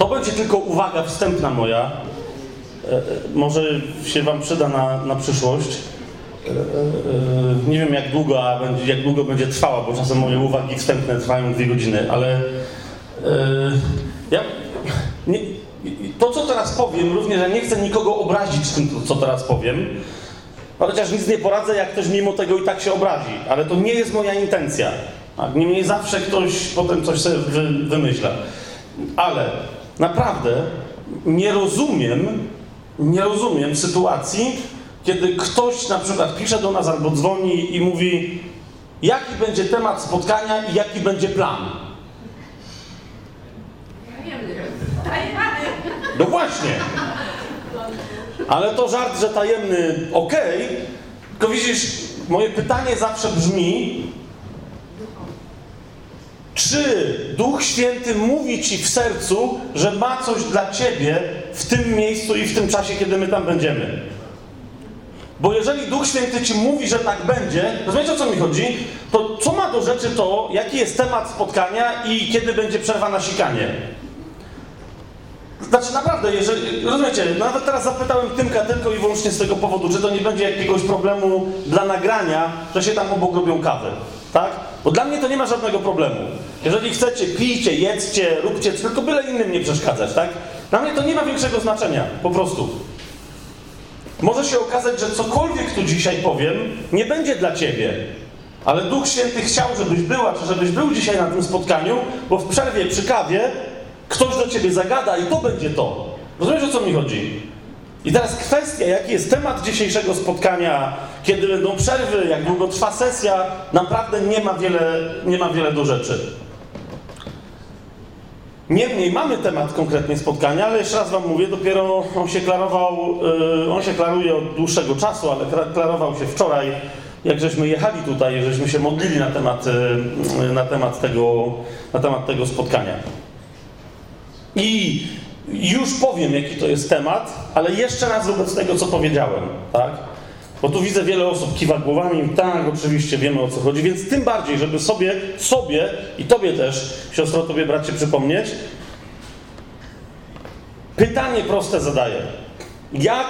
To będzie tylko uwaga wstępna moja. E, e, może się Wam przyda na, na przyszłość. E, nie wiem jak długo, a będzie, jak długo będzie trwała, bo czasem moje uwagi wstępne trwają dwie godziny, ale ja, nie, to co teraz powiem, również ja nie chcę nikogo obrazić tym, co teraz powiem, chociaż nic nie poradzę, jak ktoś mimo tego i tak się obrazi, ale to nie jest moja intencja. Tak? Niemniej zawsze ktoś potem coś sobie wy, wymyśla. Ale naprawdę nie rozumiem, nie rozumiem sytuacji, kiedy ktoś na przykład pisze do nas albo dzwoni i mówi, jaki będzie temat spotkania i jaki będzie plan. No właśnie. Ale to żart, że tajemny, okej. Okay. Tylko widzisz, moje pytanie zawsze brzmi, czy Duch Święty mówi ci w sercu, że ma coś dla ciebie w tym miejscu i w tym czasie, kiedy my tam będziemy? Bo jeżeli Duch Święty ci mówi, że tak będzie, rozumiecie o co mi chodzi? To co ma do rzeczy to, jaki jest temat spotkania i kiedy będzie przerwa na sikanie? Znaczy naprawdę, jeżeli, rozumiecie, nawet teraz zapytałem Tymka tylko i wyłącznie z tego powodu, czy to nie będzie jakiegoś problemu dla nagrania, że się tam obok robią kawę, tak? Bo dla mnie to nie ma żadnego problemu. Jeżeli chcecie, pijcie, jedzcie, róbcie, tylko byle innym nie przeszkadzać, tak? Dla mnie to nie ma większego znaczenia, po prostu. Może się okazać, że cokolwiek tu dzisiaj powiem, nie będzie dla ciebie. Ale Duch Święty chciał, żebyś była, czy żebyś był dzisiaj na tym spotkaniu, bo w przerwie przy kawie ktoś do ciebie zagada i to będzie to. Rozumiesz, o co mi chodzi? I teraz kwestia, jaki jest temat dzisiejszego spotkania, kiedy będą przerwy, jak długo trwa sesja, naprawdę nie ma wiele, nie ma wiele do rzeczy. Niemniej mamy temat konkretnie spotkania, ale jeszcze raz Wam mówię, dopiero on się klarował, yy, on się klaruje od dłuższego czasu, ale klarował się wczoraj, jak żeśmy jechali tutaj, żeśmy się modlili na temat, yy, na temat, tego, na temat tego spotkania. I już powiem, jaki to jest temat, ale jeszcze raz wobec tego, co powiedziałem, tak? Bo tu widzę wiele osób kiwa głowami, tak, oczywiście wiemy o co chodzi, więc tym bardziej, żeby sobie, sobie i tobie też, siostro, tobie bracie przypomnieć, pytanie proste zadaję. Jak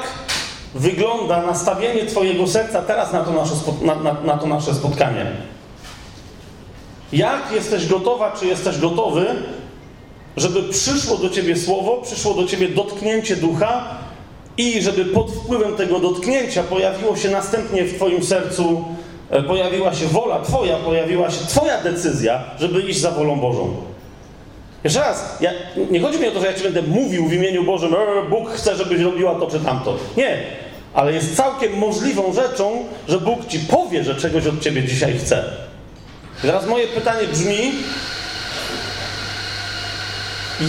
wygląda nastawienie twojego serca teraz na to nasze, na, na, na to nasze spotkanie? Jak jesteś gotowa, czy jesteś gotowy żeby przyszło do ciebie słowo, przyszło do ciebie dotknięcie ducha i żeby pod wpływem tego dotknięcia pojawiło się następnie w twoim sercu, e, pojawiła się wola twoja, pojawiła się twoja decyzja, żeby iść za wolą Bożą. Jeszcze raz, ja, nie chodzi mi o to, że ja ci będę mówił w imieniu Bożym, e, Bóg chce, żebyś robiła to czy tamto. Nie, ale jest całkiem możliwą rzeczą, że Bóg ci powie, że czegoś od ciebie dzisiaj chce. I teraz moje pytanie brzmi,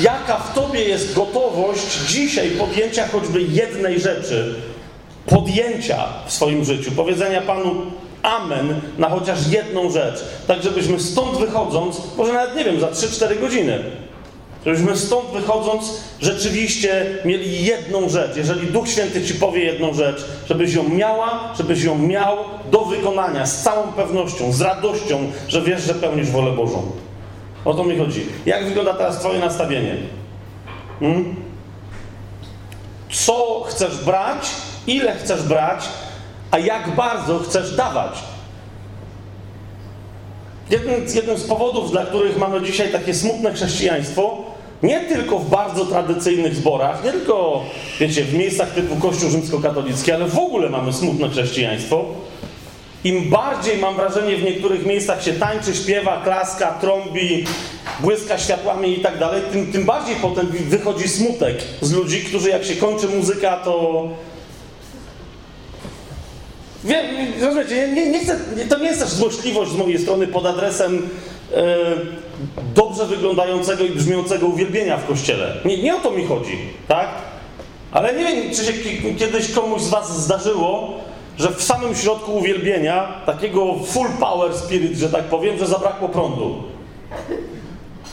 jaka w tobie jest gotowość dzisiaj podjęcia choćby jednej rzeczy, podjęcia w swoim życiu, powiedzenia Panu amen na chociaż jedną rzecz, tak żebyśmy stąd wychodząc, może nawet nie wiem, za 3-4 godziny, żebyśmy stąd wychodząc rzeczywiście mieli jedną rzecz. Jeżeli Duch Święty ci powie jedną rzecz, żebyś ją miała, żebyś ją miał do wykonania z całą pewnością, z radością, że wiesz, że pełnisz wolę Bożą. O to mi chodzi. Jak wygląda teraz Twoje nastawienie? Hmm? Co chcesz brać, ile chcesz brać, a jak bardzo chcesz dawać? Jednym, jednym z powodów, dla których mamy dzisiaj takie smutne chrześcijaństwo, nie tylko w bardzo tradycyjnych zborach, nie tylko, wiecie, w miejscach typu Kościół rzymskokatolicki, ale w ogóle mamy smutne chrześcijaństwo, im bardziej, mam wrażenie, w niektórych miejscach się tańczy, śpiewa, klaska, trąbi, błyska światłami i tak dalej, tym, tym bardziej potem wychodzi smutek z ludzi, którzy jak się kończy muzyka, to... Wiem, rozumiecie, nie, nie chcę, to nie jest też złośliwość z mojej strony pod adresem e, dobrze wyglądającego i brzmiącego uwielbienia w kościele. Nie, nie o to mi chodzi, tak? Ale nie wiem, czy się kiedyś komuś z was zdarzyło, że w samym środku uwielbienia, takiego full power spirit, że tak powiem, że zabrakło prądu.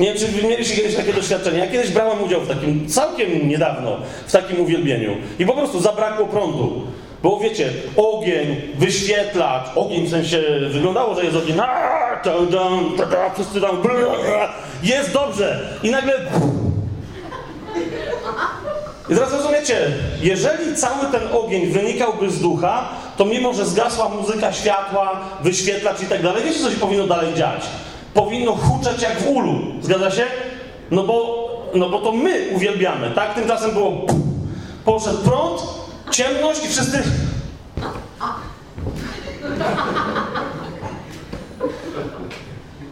Nie wiem, czy mieliście kiedyś takie doświadczenie. Ja kiedyś brałem udział w takim, całkiem niedawno, w takim uwielbieniu. I po prostu zabrakło prądu. Bo wiecie, ogień, wyświetlacz, ogień w sensie wyglądało, że jest ogień, wszyscy tam, jest dobrze. I nagle I teraz rozumiecie, jeżeli cały ten ogień wynikałby z ducha, to mimo, że zgasła muzyka, światła, wyświetlacz i tak dalej, wiecie, co się powinno dalej dziać? Powinno huczeć jak w ulu. Zgadza się? No bo, no bo to my uwielbiamy, tak? Tymczasem było poszedł prąd, ciemność i wszyscy...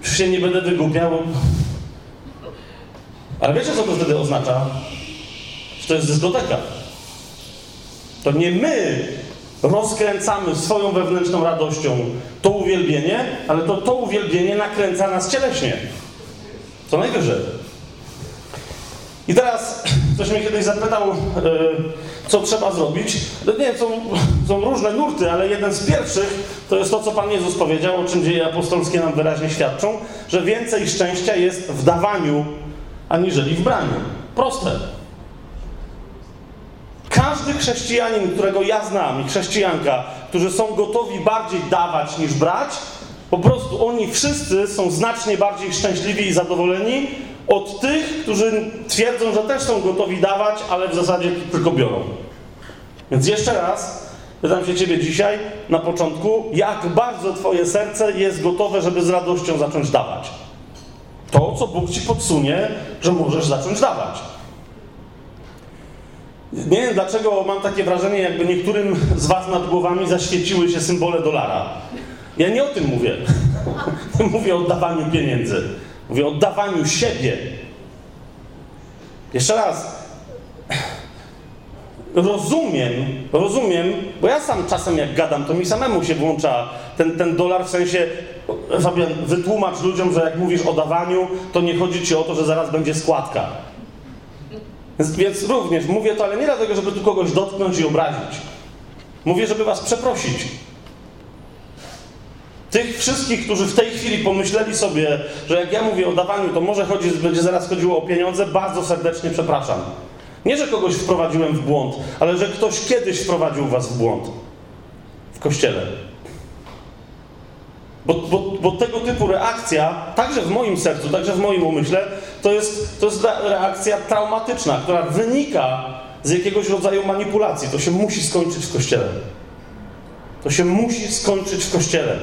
Już się nie będę wygłupiał. Ale wiecie, co to wtedy oznacza? Że to jest dyskoteka. To nie my rozkręcamy swoją wewnętrzną radością to uwielbienie, ale to to uwielbienie nakręca nas cieleśnie. Co najwyżej. I teraz ktoś mnie kiedyś zapytał, yy, co trzeba zrobić. No nie, są, są różne nurty, ale jeden z pierwszych to jest to, co Pan Jezus powiedział, o czym dzieje apostolskie nam wyraźnie świadczą, że więcej szczęścia jest w dawaniu, aniżeli w braniu. Proste. Każdy chrześcijanin, którego ja znam i chrześcijanka, którzy są gotowi bardziej dawać niż brać, po prostu oni wszyscy są znacznie bardziej szczęśliwi i zadowoleni od tych, którzy twierdzą, że też są gotowi dawać, ale w zasadzie tylko biorą. Więc jeszcze raz pytam się Ciebie dzisiaj na początku, jak bardzo Twoje serce jest gotowe, żeby z radością zacząć dawać. To, co Bóg Ci podsunie, że możesz zacząć dawać. Nie wiem dlaczego mam takie wrażenie, jakby niektórym z Was nad głowami zaświeciły się symbole dolara. Ja nie o tym mówię. mówię o oddawaniu pieniędzy. Mówię o oddawaniu siebie. Jeszcze raz. Rozumiem, rozumiem, bo ja sam czasem jak gadam, to mi samemu się włącza ten, ten dolar w sensie, Fabian, wytłumacz ludziom, że jak mówisz o dawaniu, to nie chodzi ci o to, że zaraz będzie składka. Więc, również mówię to, ale nie dlatego, żeby tu kogoś dotknąć i obrazić. Mówię, żeby was przeprosić. Tych wszystkich, którzy w tej chwili pomyśleli sobie, że jak ja mówię o dawaniu, to może chodzi, będzie zaraz chodziło o pieniądze, bardzo serdecznie przepraszam. Nie, że kogoś wprowadziłem w błąd, ale że ktoś kiedyś wprowadził was w błąd. W kościele. Bo, bo, bo, tego typu reakcja, także w moim sercu, także w moim umyśle, to jest, to jest reakcja traumatyczna, która wynika z jakiegoś rodzaju manipulacji. To się musi skończyć w kościele. To się musi skończyć w kościele.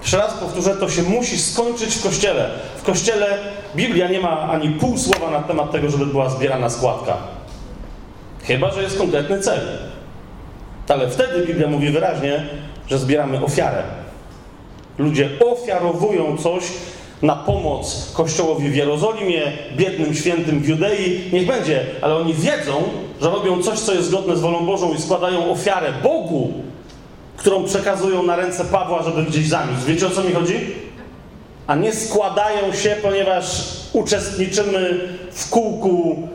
Jeszcze raz powtórzę, to się musi skończyć w kościele. W kościele Biblia nie ma ani pół słowa na temat tego, żeby była zbierana składka. Chyba, że jest konkretny cel. Ale wtedy Biblia mówi wyraźnie, że zbieramy ofiarę. Ludzie ofiarowują coś na pomoc Kościołowi w Jerozolimie, biednym świętym w Judei. Niech będzie, ale oni wiedzą, że robią coś, co jest zgodne z wolą Bożą i składają ofiarę Bogu, którą przekazują na ręce Pawła, żeby gdzieś zaniósł. Wiecie o co mi chodzi? A nie składają się, ponieważ uczestniczymy w kółku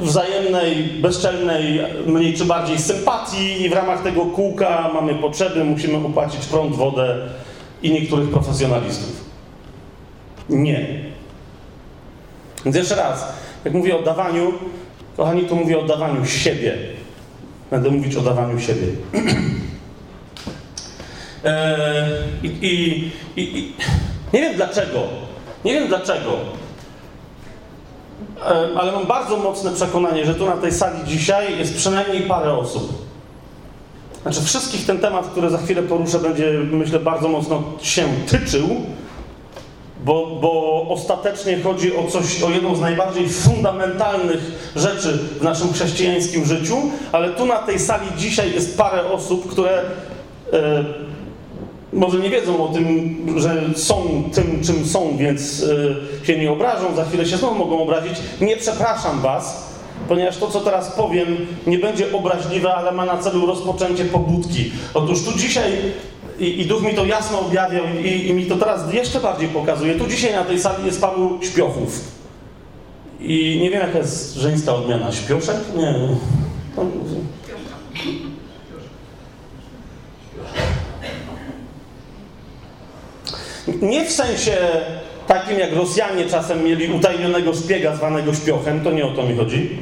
wzajemnej, bezczelnej, mniej czy bardziej sympatii i w ramach tego kółka mamy potrzeby, musimy opłacić prąd, wodę i niektórych profesjonalistów. Nie. Więc jeszcze raz, jak mówię o dawaniu, kochani, to mówię o dawaniu siebie. Będę mówić o dawaniu siebie. Eee, i, i, i, nie wiem dlaczego. Nie wiem dlaczego. Eee, ale mam bardzo mocne przekonanie, że tu na tej sali dzisiaj jest przynajmniej parę osób. Znaczy, wszystkich ten temat, który za chwilę poruszę, będzie, myślę, bardzo mocno się tyczył, bo, bo ostatecznie chodzi o coś, o jedną z najbardziej fundamentalnych rzeczy w naszym chrześcijańskim życiu, ale tu na tej sali dzisiaj jest parę osób, które e, może nie wiedzą o tym, że są tym, czym są, więc e, się nie obrażą, za chwilę się znowu mogą obrazić. Nie przepraszam was, ponieważ to, co teraz powiem, nie będzie obraźliwe, ale ma na celu rozpoczęcie pobudki. Otóż tu dzisiaj i, i Duch mi to jasno objawiał i, i, mi to teraz jeszcze bardziej pokazuje. Tu dzisiaj na tej sali jest paru śpiochów. I nie wiem, jaka jest żeńska odmiana. Śpioszek? Nie. Nie w sensie takim, jak Rosjanie czasem mieli utajnionego szpiega zwanego śpiochem, to nie o to mi chodzi.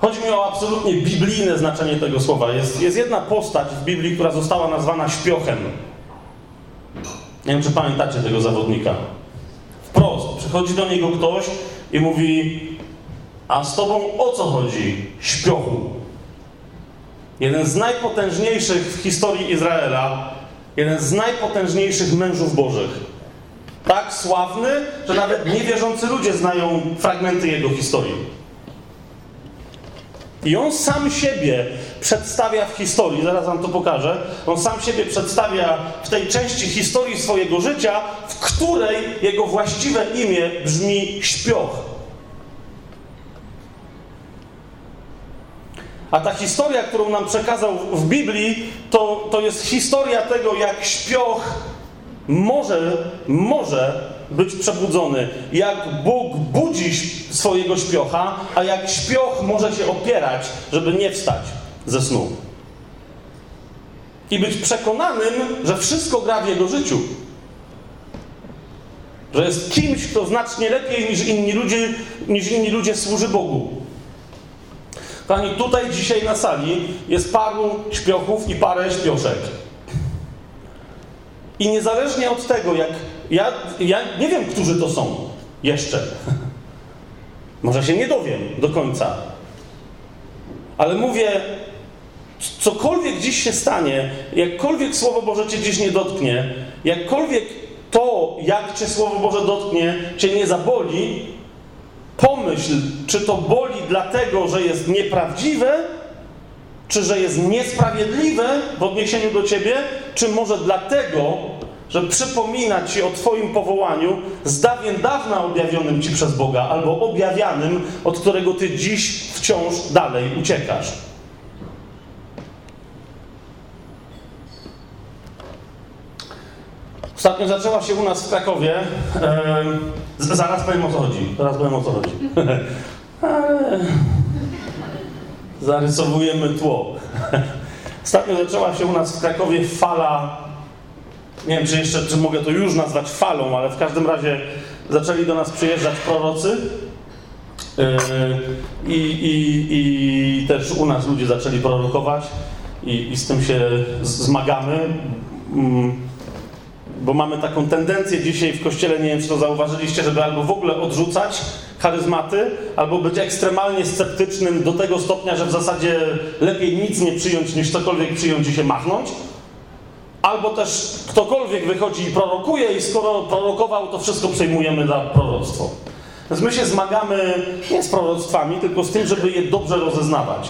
Chodzi mi o absolutnie biblijne znaczenie tego słowa. Jest, jest jedna postać w Biblii, która została nazwana śpiochem. Nie wiem, czy pamiętacie tego zawodnika. Wprost. Przychodzi do niego ktoś i mówi: A z tobą o co chodzi? Śpiochu. Jeden z najpotężniejszych w historii Izraela, jeden z najpotężniejszych mężów bożych. Tak sławny, że nawet niewierzący ludzie znają fragmenty jego historii. I on sam siebie przedstawia w historii, zaraz wam to pokażę. On sam siebie przedstawia w tej części historii swojego życia, w której jego właściwe imię brzmi śpioch. A ta historia, którą nam przekazał w Biblii, to, to jest historia tego, jak śpioch może, może być przebudzony. Jak Bóg budzi swojego śpiocha, a jak śpioch może się opierać, żeby nie wstać ze snu. I być przekonanym, że wszystko gra w jego życiu. Że jest kimś, kto znacznie lepiej niż inni ludzie, niż inni ludzie służy Bogu. Pani, tutaj dzisiaj na sali jest paru śpiochów i parę śpioszek. I niezależnie od tego, jak. Ja, ja nie wiem, którzy to są jeszcze. Może się nie dowiem do końca. Ale mówię, cokolwiek dziś się stanie, jakkolwiek Słowo Boże cię dziś nie dotknie, jakkolwiek to, jak cię Słowo Boże dotknie, cię nie zaboli, pomyśl, czy to boli dlatego, że jest nieprawdziwe, czy że jest niesprawiedliwe w odniesieniu do ciebie, czy może dlatego, że przypomina ci o Twoim powołaniu z dawien dawna objawionym ci przez Boga, albo objawianym, od którego Ty dziś wciąż dalej uciekasz. Ostatnio zaczęła się u nas w Krakowie. E, zaraz powiem o co chodzi. Zaraz powiem o co chodzi. Zarysowujemy tło. Ostatnio zaczęła się u nas w Krakowie fala nie wiem, czy jeszcze, czy mogę to już nazwać falą, ale w każdym razie zaczęli do nas przyjeżdżać prorocy. Yy, I, i, I też u nas ludzie zaczęli prorokować i, i z tym się zmagamy, mm, bo mamy taką tendencję dzisiaj w kościele, nie wiem czy to zauważyliście, żeby albo w ogóle odrzucać charyzmaty, albo być ekstremalnie sceptycznym do tego stopnia, że w zasadzie lepiej nic nie przyjąć niż cokolwiek przyjąć i się machnąć albo też ktokolwiek wychodzi i prorokuje i skoro prorokował, to wszystko przejmujemy za proroctwo. Więc my się zmagamy nie z proroctwami, tylko z tym, żeby je dobrze rozeznawać.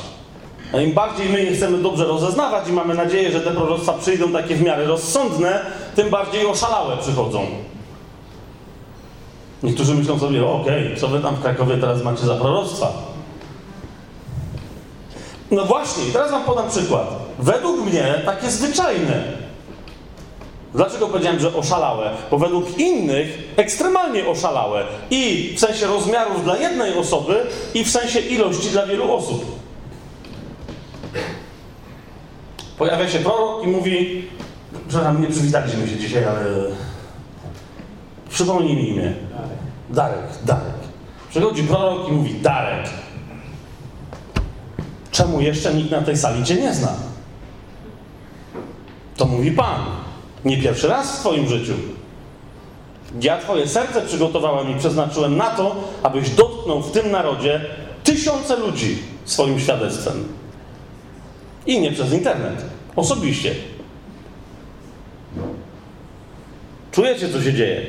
A im bardziej my je chcemy dobrze rozeznawać i mamy nadzieję, że te proroctwa przyjdą takie w miarę rozsądne, tym bardziej oszalałe przychodzą. Niektórzy myślą sobie, okej, okay, co wy tam w Krakowie teraz macie za proroctwa? No właśnie, teraz wam podam przykład. Według mnie takie zwyczajne. Dlaczego powiedziałem, że oszalałe? Bo według innych ekstremalnie oszalałe. I w sensie rozmiarów dla jednej osoby, i w sensie ilości dla wielu osób. Pojawia się prorok i mówi: Przepraszam, nie przywitaliśmy się dzisiaj, ale. Przypomnij mi imię. Darek, Darek. Przychodzi prorok i mówi: Darek. Czemu jeszcze nikt na tej sali cię nie zna? To mówi Pan. Nie pierwszy raz w Twoim życiu. Ja Twoje serce przygotowałem i przeznaczyłem na to, abyś dotknął w tym narodzie tysiące ludzi swoim świadectwem. I nie przez internet, osobiście. Czujecie, co się dzieje.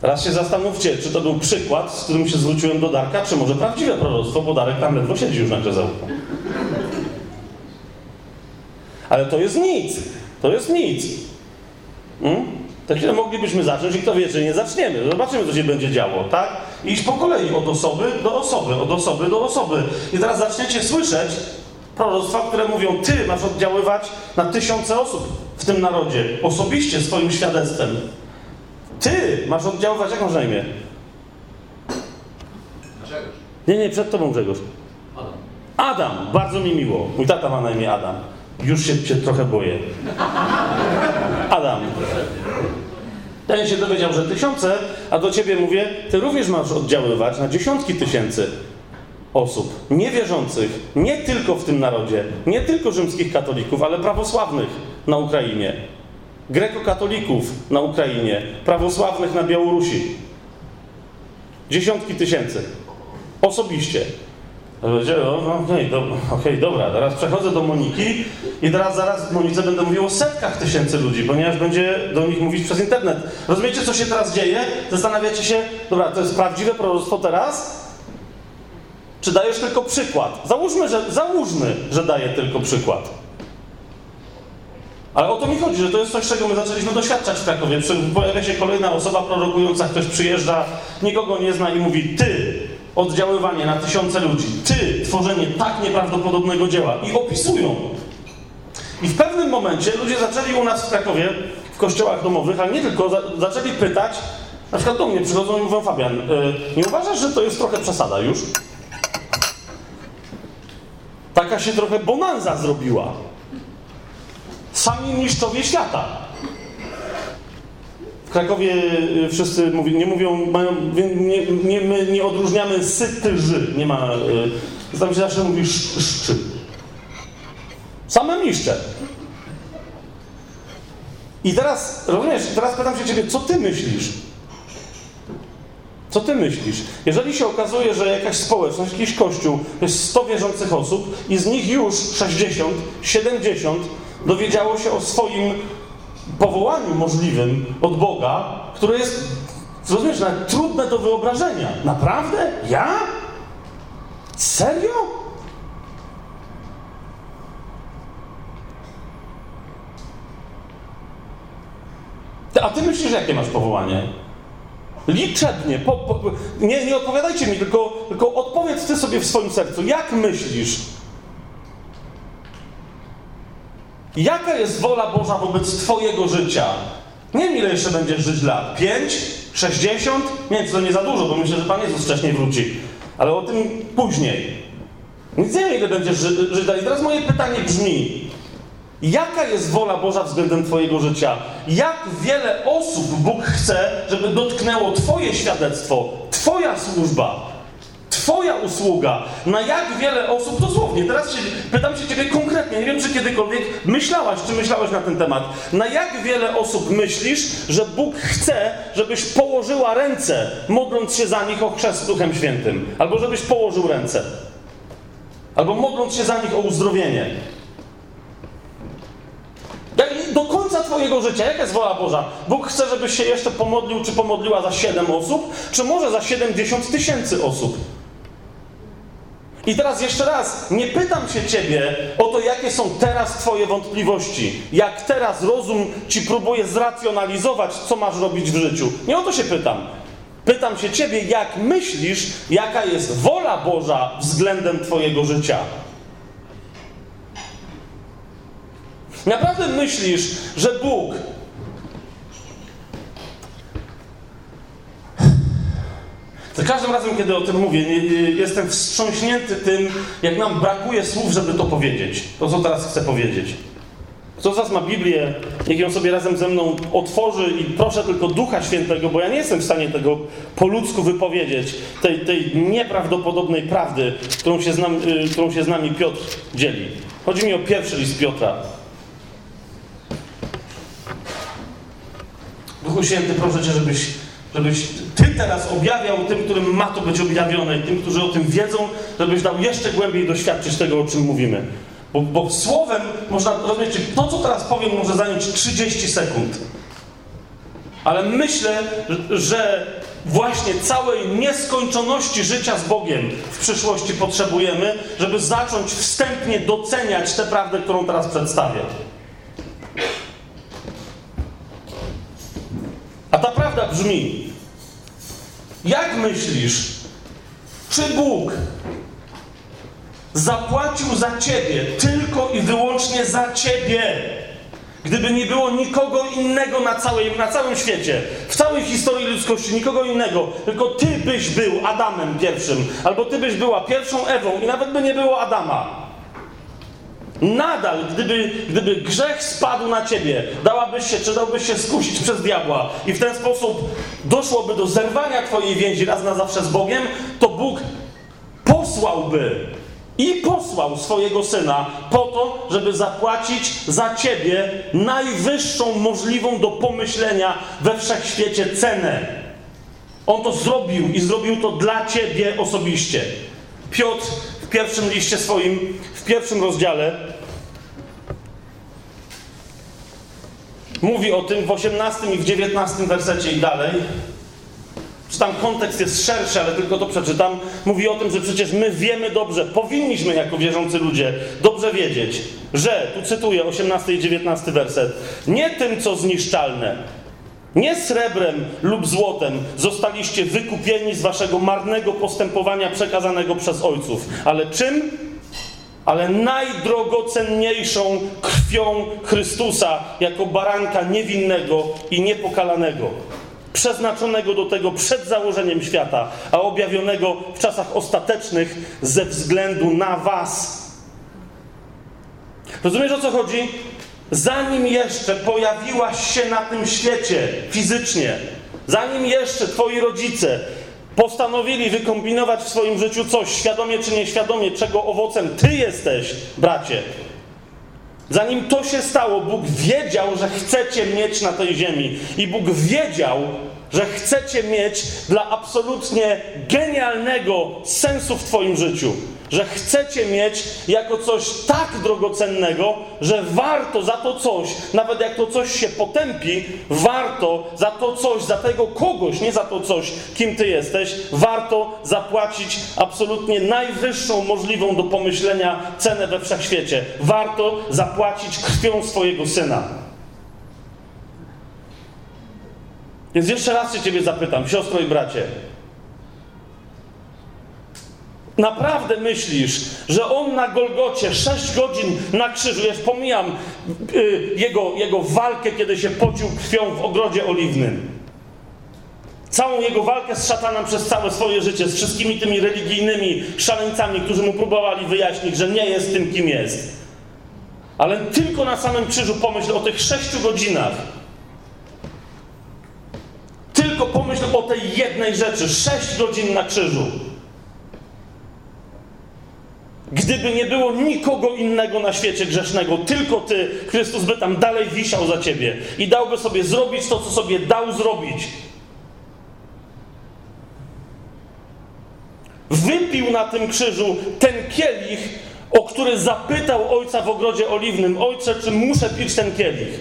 Teraz się zastanówcie, czy to był przykład, z którym się zwróciłem do Darka, czy może prawdziwe proroctwo, bo Darek tam ledwo siedzi już na krzesełku. Ale to jest nic. To jest nic. Hmm? Tak chwilę moglibyśmy zacząć i kto wie, czy nie zaczniemy. Zobaczymy, co się będzie działo, tak? I iść po kolei od osoby do osoby, od osoby do osoby. I teraz zaczniecie słyszeć proroctwa, które mówią, ty masz oddziaływać na tysiące osób w tym narodzie, osobiście swoim świadectwem. Ty masz oddziaływać, jak masz na imię? Grzegorz. Nie, nie, przed tobą Grzegorz. Adam. Adam, bardzo mi miło. Mój tata ma na imię Adam. Już się trochę boję. Adam. Ten się dowiedział, że tysiące, a do ciebie mówię, ty również masz oddziaływać na dziesiątki tysięcy osób niewierzących, nie tylko w tym narodzie, nie tylko rzymskich katolików, ale prawosławnych na Ukrainie, grekokatolików na Ukrainie, prawosławnych na Białorusi. Dziesiątki tysięcy Osobiście. Powiedziałem, no, okej, okay, do, okay, dobra, teraz przechodzę do Moniki i teraz zaraz Monice będę mówił o setkach tysięcy ludzi, ponieważ będzie do nich mówić przez internet. Rozumiecie, co się teraz dzieje? Zastanawiacie się, dobra, to jest prawdziwe proroctwo teraz? Czy dajesz tylko przykład? Załóżmy, że, załóżmy, że daję tylko przykład. Ale o to mi chodzi, że to jest coś, czego my zaczęliśmy doświadczać w Krakowie. Pojawia się kolejna osoba prorokująca, ktoś przyjeżdża, nikogo nie zna i mówi, ty, oddziaływanie na tysiące ludzi, ty, tworzenie tak nieprawdopodobnego dzieła i opisują. I w pewnym momencie ludzie zaczęli u nas w Krakowie, w kościołach domowych, ale nie tylko, za, zaczęli pytać, na przykład do mnie przychodzą i mówią, Fabian, yy, nie uważasz, że to jest trochę przesada już? Taka się trochę bonanza zrobiła. Sami mistrzowie świata. W Krakowie y, wszyscy nie mówią, mają, nie, nie, my nie odróżniamy sytyży. Nie ma. Y, tam się zawsze mówi sz, szczy. Same mistrze. I teraz, rozumiesz, teraz pytam się ciebie, co ty myślisz? Co ty myślisz? Jeżeli się okazuje, że jakaś społeczność, jakiś kościół, jest 100 wierzących osób i z nich już 60, 70 dowiedziało się o swoim powołaniu możliwym od Boga, które jest, rozumiesz, nawet trudne do wyobrażenia. Naprawdę? Ja? Serio? A ty myślisz, jakie masz powołanie? Liczebnie. Po, po, nie, nie odpowiadajcie mi, tylko, tylko odpowiedz ty sobie w swoim sercu. Jak myślisz? Jaka jest wola Boża wobec Twojego życia? Nie wiem, ile jeszcze będziesz żyć lat. 5? 60? Nie, to nie za dużo, bo myślę, że Pan Jezus wcześniej wróci. Ale o tym później. Nic nie wiem, ile będziesz ży żyć dalej. Teraz moje pytanie brzmi. Jaka jest wola Boża względem Twojego życia? Jak wiele osób Bóg chce, żeby dotknęło Twoje świadectwo, Twoja służba, Twoja usługa? Na jak wiele osób, dosłownie, teraz się, pytam się Ciebie konkretnie, nie wiem, czy kiedykolwiek myślałaś, czy myślałeś na ten temat. Na jak wiele osób myślisz, że Bóg chce, żebyś położyła ręce, modląc się za nich o chrzest Duchem Świętym? Albo żebyś położył ręce? Albo modląc się za nich o uzdrowienie? do końca Twojego życia, jaka jest wola Boża? Bóg chce, żebyś się jeszcze pomodlił, czy pomodliła za 7 osób, czy może za 70 tysięcy osób? I teraz jeszcze raz, nie pytam się Ciebie o to, jakie są teraz Twoje wątpliwości. Jak teraz rozum Ci próbuje zracjonalizować, co masz robić w życiu. Nie o to się pytam. Pytam się Ciebie, jak myślisz, jaka jest wola Boża względem Twojego życia. Naprawdę myślisz, że Bóg Za każdym razem, kiedy o tym mówię, jestem wstrząśnięty tym, jak nam brakuje słów, żeby to powiedzieć. To, co teraz chcę powiedzieć. Kto z Was ma Biblię, niech ją sobie razem ze mną otworzy i proszę tylko Ducha Świętego, bo ja nie jestem w stanie tego po ludzku wypowiedzieć, tej, tej nieprawdopodobnej prawdy, którą się, z nami, y, którą się z nami Piotr dzieli. Chodzi mi o pierwszy list Piotra. Duchu Święty, proszę Cię, żebyś, żebyś Ty teraz objawiał tym, którym ma to być objawione i tym, którzy o tym wiedzą, żebyś dał jeszcze głębiej doświadczyć tego, o czym mówimy. Bo, bo słowem można rozumieć, to, co teraz powiem, może zająć 30 sekund. Ale myślę, że właśnie całej nieskończoności życia z Bogiem w przyszłości potrzebujemy, żeby zacząć wstępnie doceniać tę prawdę, którą teraz przedstawię. A ta prawda brzmi: Jak myślisz, czy Bóg zapłacił za ciebie tylko i wyłącznie za ciebie? Gdyby nie było nikogo innego na, całej, na całym świecie, w całej historii ludzkości, nikogo innego, tylko ty byś był Adamem pierwszym, albo ty byś była pierwszą Ewą i nawet by nie było Adama. Nadal, gdyby, gdyby grzech spadł na ciebie, dałabyś się, czy dałbyś się skusić przez diabła i w ten sposób doszłoby do zerwania twojej więzi raz na zawsze z Bogiem, to Bóg posłałby i posłał swojego syna po to, żeby zapłacić za ciebie najwyższą możliwą do pomyślenia we wszechświecie cenę. On to zrobił i zrobił to dla ciebie osobiście. Piotr w pierwszym liście swoim, w pierwszym rozdziale, mówi o tym w 18 i w 19 wersecie i dalej. Czy tam kontekst jest szerszy, ale tylko to przeczytam. Mówi o tym, że przecież my wiemy dobrze, powinniśmy jako wierzący ludzie dobrze wiedzieć, że, tu cytuję 18 i 19 werset, nie tym, co zniszczalne, nie srebrem lub złotem zostaliście wykupieni z waszego marnego postępowania przekazanego przez ojców, ale czym? Ale najdrogocenniejszą krwią Chrystusa jako baranka niewinnego i niepokalanego przeznaczonego do tego przed założeniem świata, a objawionego w czasach ostatecznych ze względu na Was. Rozumiesz o co chodzi? Zanim jeszcze pojawiłaś się na tym świecie fizycznie, zanim jeszcze Twoi rodzice postanowili wykombinować w swoim życiu coś, świadomie czy nieświadomie, czego owocem Ty jesteś, bracie, Zanim to się stało, Bóg wiedział, że chcecie mieć na tej ziemi. I Bóg wiedział, że chcecie mieć dla absolutnie genialnego sensu w Twoim życiu. Że chcecie mieć jako coś tak drogocennego, że warto za to coś, nawet jak to coś się potępi, warto za to coś, za tego kogoś, nie za to coś, kim Ty jesteś, warto zapłacić absolutnie najwyższą możliwą do pomyślenia cenę we wszechświecie. Warto zapłacić krwią swojego syna. Więc jeszcze raz się Ciebie zapytam, siostro i bracie. Naprawdę myślisz, że on na Golgocie 6 godzin na krzyżu, ja pomijam y, jego, jego walkę, kiedy się pocił krwią w ogrodzie oliwnym. Całą jego walkę z szatanem przez całe swoje życie, z wszystkimi tymi religijnymi szaleńcami, którzy mu próbowali wyjaśnić, że nie jest tym, kim jest. Ale tylko na samym krzyżu pomyśl o tych sześciu godzinach, tylko pomyśl o tej jednej rzeczy. Sześć godzin na krzyżu. Gdyby nie było nikogo innego na świecie grzesznego, tylko Ty, Chrystus by tam dalej wisiał za Ciebie i dałby sobie zrobić to, co sobie dał zrobić. Wypił na tym krzyżu ten kielich, o który zapytał ojca w ogrodzie oliwnym: Ojcze, czy muszę pić ten kielich?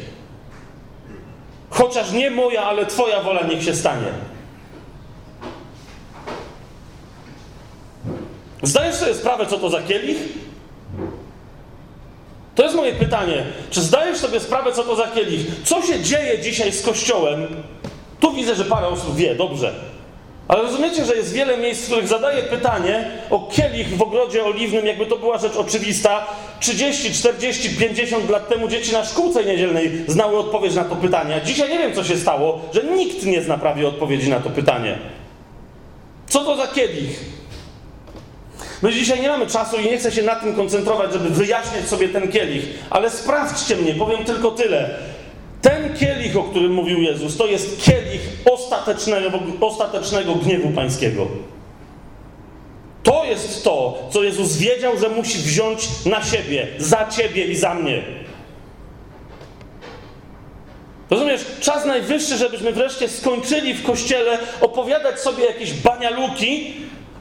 Chociaż nie moja, ale Twoja wola niech się stanie. Zdajesz sobie sprawę, co to za kielich? To jest moje pytanie. Czy zdajesz sobie sprawę, co to za kielich? Co się dzieje dzisiaj z Kościołem? Tu widzę, że parę osób wie, dobrze. Ale rozumiecie, że jest wiele miejsc, w których zadaję pytanie o kielich w ogrodzie oliwnym, jakby to była rzecz oczywista. 30, 40, 50 lat temu dzieci na szkółce niedzielnej znały odpowiedź na to pytanie. A dzisiaj nie wiem, co się stało, że nikt nie zna prawie odpowiedzi na to pytanie. Co to za kielich? My dzisiaj nie mamy czasu i nie chcę się na tym koncentrować, żeby wyjaśniać sobie ten kielich, ale sprawdźcie mnie, powiem tylko tyle. Ten kielich, o którym mówił Jezus, to jest kielich ostatecznego, ostatecznego gniewu pańskiego. To jest to, co Jezus wiedział, że musi wziąć na siebie, za ciebie i za mnie. Rozumiesz, czas najwyższy, żebyśmy wreszcie skończyli w kościele opowiadać sobie jakieś banialuki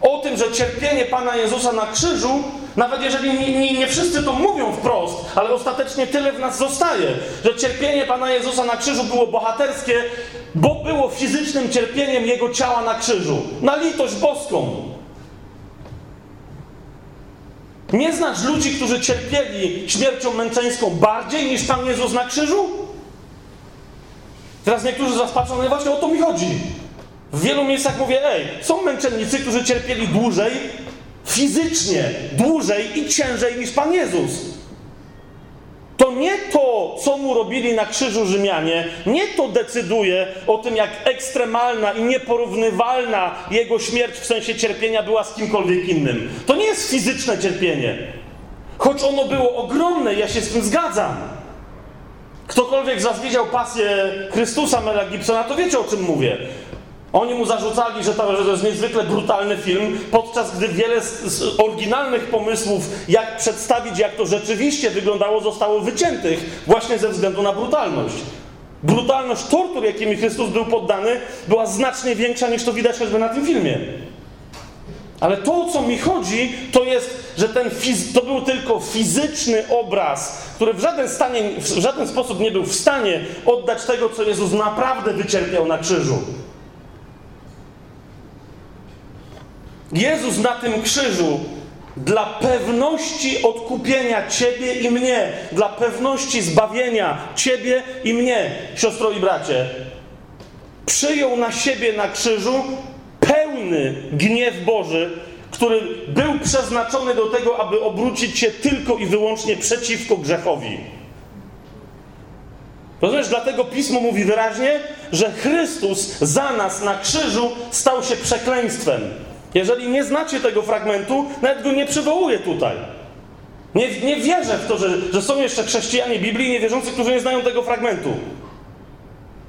o tym, że cierpienie Pana Jezusa na krzyżu, nawet jeżeli nie, nie, nie, wszyscy to mówią wprost, ale ostatecznie tyle w nas zostaje, że cierpienie Pana Jezusa na krzyżu było bohaterskie, bo było fizycznym cierpieniem Jego ciała na krzyżu, na litość boską. Nie znasz ludzi, którzy cierpieli śmiercią męczeńską bardziej niż Pan Jezus na krzyżu? Teraz niektórzy z Was patrzą, no właśnie o to mi chodzi. W wielu miejscach mówię, ej, są męczennicy, którzy cierpieli dłużej, fizycznie, dłużej i ciężej niż Pan Jezus. To nie to, co mu robili na krzyżu Rzymianie, nie to decyduje o tym, jak ekstremalna i nieporównywalna jego śmierć w sensie cierpienia była z kimkolwiek innym. To nie jest fizyczne cierpienie. Choć ono było ogromne, ja się z tym zgadzam. Ktokolwiek z Was widział pasję Chrystusa Mela Gibsona, to wiecie o czym mówię. Oni mu zarzucali, że to, że to jest niezwykle brutalny film, podczas gdy wiele z, z, oryginalnych pomysłów, jak przedstawić, jak to rzeczywiście wyglądało, zostało wyciętych właśnie ze względu na brutalność. Brutalność tortur, jakimi Chrystus był poddany, była znacznie większa niż to widać choćby na tym filmie. Ale to, o co mi chodzi, to jest, że ten to był tylko fizyczny obraz, który w żaden, stanie, w żaden sposób nie był w stanie oddać tego, co Jezus naprawdę wycierpiał na krzyżu. Jezus na tym krzyżu dla pewności odkupienia Ciebie i mnie, dla pewności zbawienia Ciebie i mnie, siostro i bracie, przyjął na siebie na krzyżu pełny gniew Boży, który był przeznaczony do tego, aby obrócić się tylko i wyłącznie przeciwko grzechowi. Rozumiesz, dlatego pismo mówi wyraźnie, że Chrystus za nas na krzyżu stał się przekleństwem. Jeżeli nie znacie tego fragmentu, nawet go nie przywołuję tutaj. Nie, nie wierzę w to, że, że są jeszcze chrześcijanie Biblii niewierzący, którzy nie znają tego fragmentu.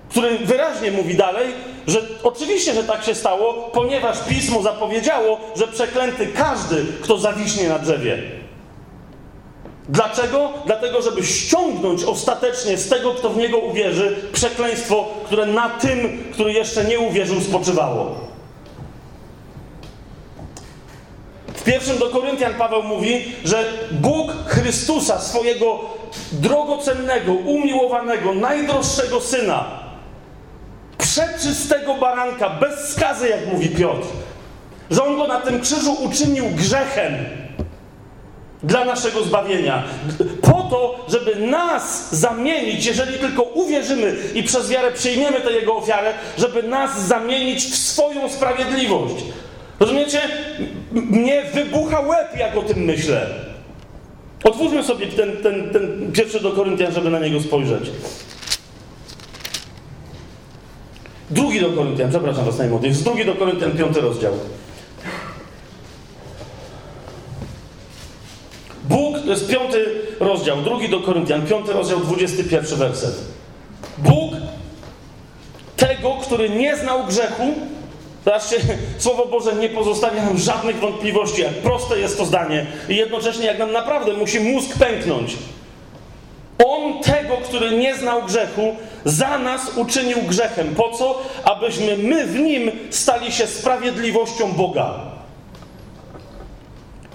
Który wyraźnie mówi dalej, że oczywiście, że tak się stało, ponieważ pismo zapowiedziało, że przeklęty każdy, kto zawiśnie na drzewie. Dlaczego? Dlatego, żeby ściągnąć ostatecznie z tego, kto w niego uwierzy, przekleństwo, które na tym, który jeszcze nie uwierzył, spoczywało. Pierwszym do Koryntian Paweł mówi, że Bóg Chrystusa, swojego drogocennego, umiłowanego, najdroższego syna, przeczystego baranka, bez skazy, jak mówi Piotr, że on go na tym krzyżu uczynił grzechem dla naszego zbawienia. Po to, żeby nas zamienić, jeżeli tylko uwierzymy i przez wiarę przyjmiemy tę Jego ofiarę, żeby nas zamienić w swoją sprawiedliwość. Rozumiecie? Mnie wybucha łeb, jak o tym myślę. Otwórzmy sobie ten, ten, ten pierwszy do Koryntian, żeby na niego spojrzeć. Drugi do Koryntian, przepraszam was najmocniej. Jest drugi do Koryntian, piąty rozdział. Bóg, to jest piąty rozdział, drugi do Koryntian, piąty rozdział, dwudziesty pierwszy werset. Bóg tego, który nie znał grzechu, Zobaczcie, Słowo Boże nie pozostawia nam żadnych wątpliwości, jak proste jest to zdanie i jednocześnie jak nam naprawdę musi mózg pęknąć. On tego, który nie znał grzechu, za nas uczynił grzechem. Po co? Abyśmy my w nim stali się sprawiedliwością Boga.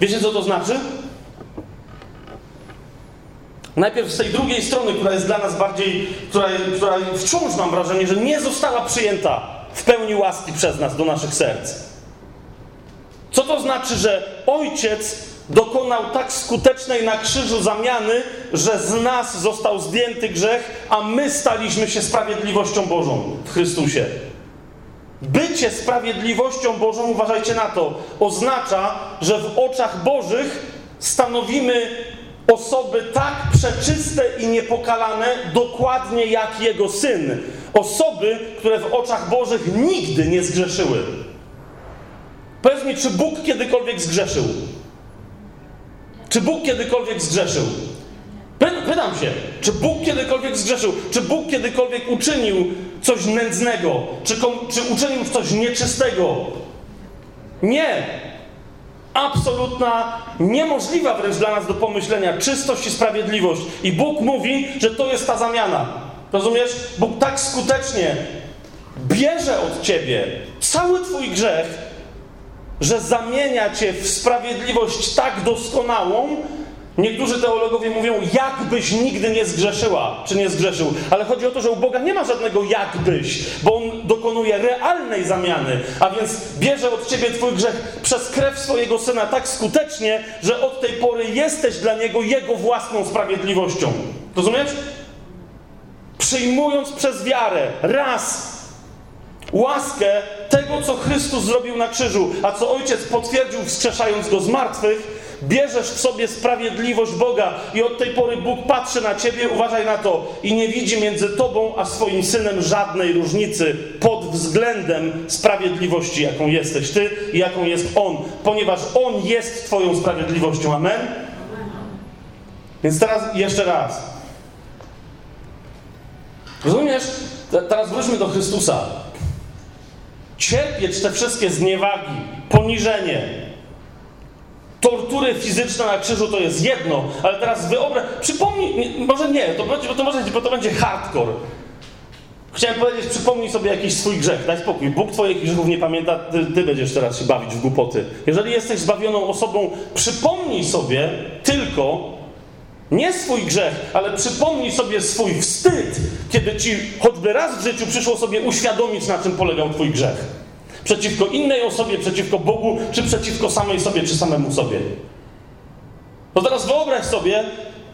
Wiecie, co to znaczy? Najpierw z tej drugiej strony, która jest dla nas bardziej, która, która wciąż mam wrażenie, że nie została przyjęta w pełni łaski przez nas do naszych serc. Co to znaczy, że Ojciec dokonał tak skutecznej na krzyżu zamiany, że z nas został zdjęty grzech, a my staliśmy się sprawiedliwością Bożą w Chrystusie. Bycie sprawiedliwością Bożą, uważajcie na to, oznacza, że w oczach Bożych stanowimy osoby tak przeczyste i niepokalane, dokładnie jak Jego Syn. Osoby, które w oczach Bożych nigdy nie zgrzeszyły. Powiedz mi, czy Bóg kiedykolwiek zgrzeszył? Czy Bóg kiedykolwiek zgrzeszył? Pytam się, czy Bóg kiedykolwiek zgrzeszył? Czy Bóg kiedykolwiek uczynił coś nędznego? Czy, czy uczynił coś nieczystego? Nie! absolutna, niemożliwa wręcz dla nas do pomyślenia czystość i sprawiedliwość. I Bóg mówi, że to jest ta zamiana. Rozumiesz? Bóg tak skutecznie bierze od ciebie cały twój grzech, że zamienia cię w sprawiedliwość tak doskonałą, Niektórzy teologowie mówią, jakbyś nigdy nie zgrzeszyła, czy nie zgrzeszył. Ale chodzi o to, że u Boga nie ma żadnego jakbyś, bo On dokonuje realnej zamiany. A więc bierze od ciebie twój grzech przez krew swojego Syna tak skutecznie, że od tej pory jesteś dla Niego Jego własną sprawiedliwością. Rozumiesz? Przyjmując przez wiarę raz łaskę tego, co Chrystus zrobił na krzyżu, a co Ojciec potwierdził wskrzeszając Go z martwych, Bierzesz w sobie sprawiedliwość Boga i od tej pory Bóg patrzy na ciebie, uważaj na to, i nie widzi między tobą a swoim synem żadnej różnicy pod względem sprawiedliwości, jaką jesteś ty i jaką jest On, ponieważ On jest twoją sprawiedliwością. Amen? Więc teraz jeszcze raz. Rozumiesz? Teraz wróćmy do Chrystusa. Cierpieć te wszystkie zniewagi, poniżenie, tortury fizyczne na krzyżu to jest jedno, ale teraz wyobraź, przypomnij, może nie, to, będzie, to, może, bo to będzie hardcore. Chciałem powiedzieć, przypomnij sobie jakiś swój grzech, daj spokój. Bóg twoich grzechów nie pamięta, ty, ty będziesz teraz się bawić w głupoty. Jeżeli jesteś zbawioną osobą, przypomnij sobie tylko nie swój grzech, ale przypomnij sobie swój wstyd, kiedy ci choćby raz w życiu przyszło sobie uświadomić, na czym polegał twój grzech. Przeciwko innej osobie, przeciwko Bogu, czy przeciwko samej sobie, czy samemu sobie. No teraz wyobraź sobie,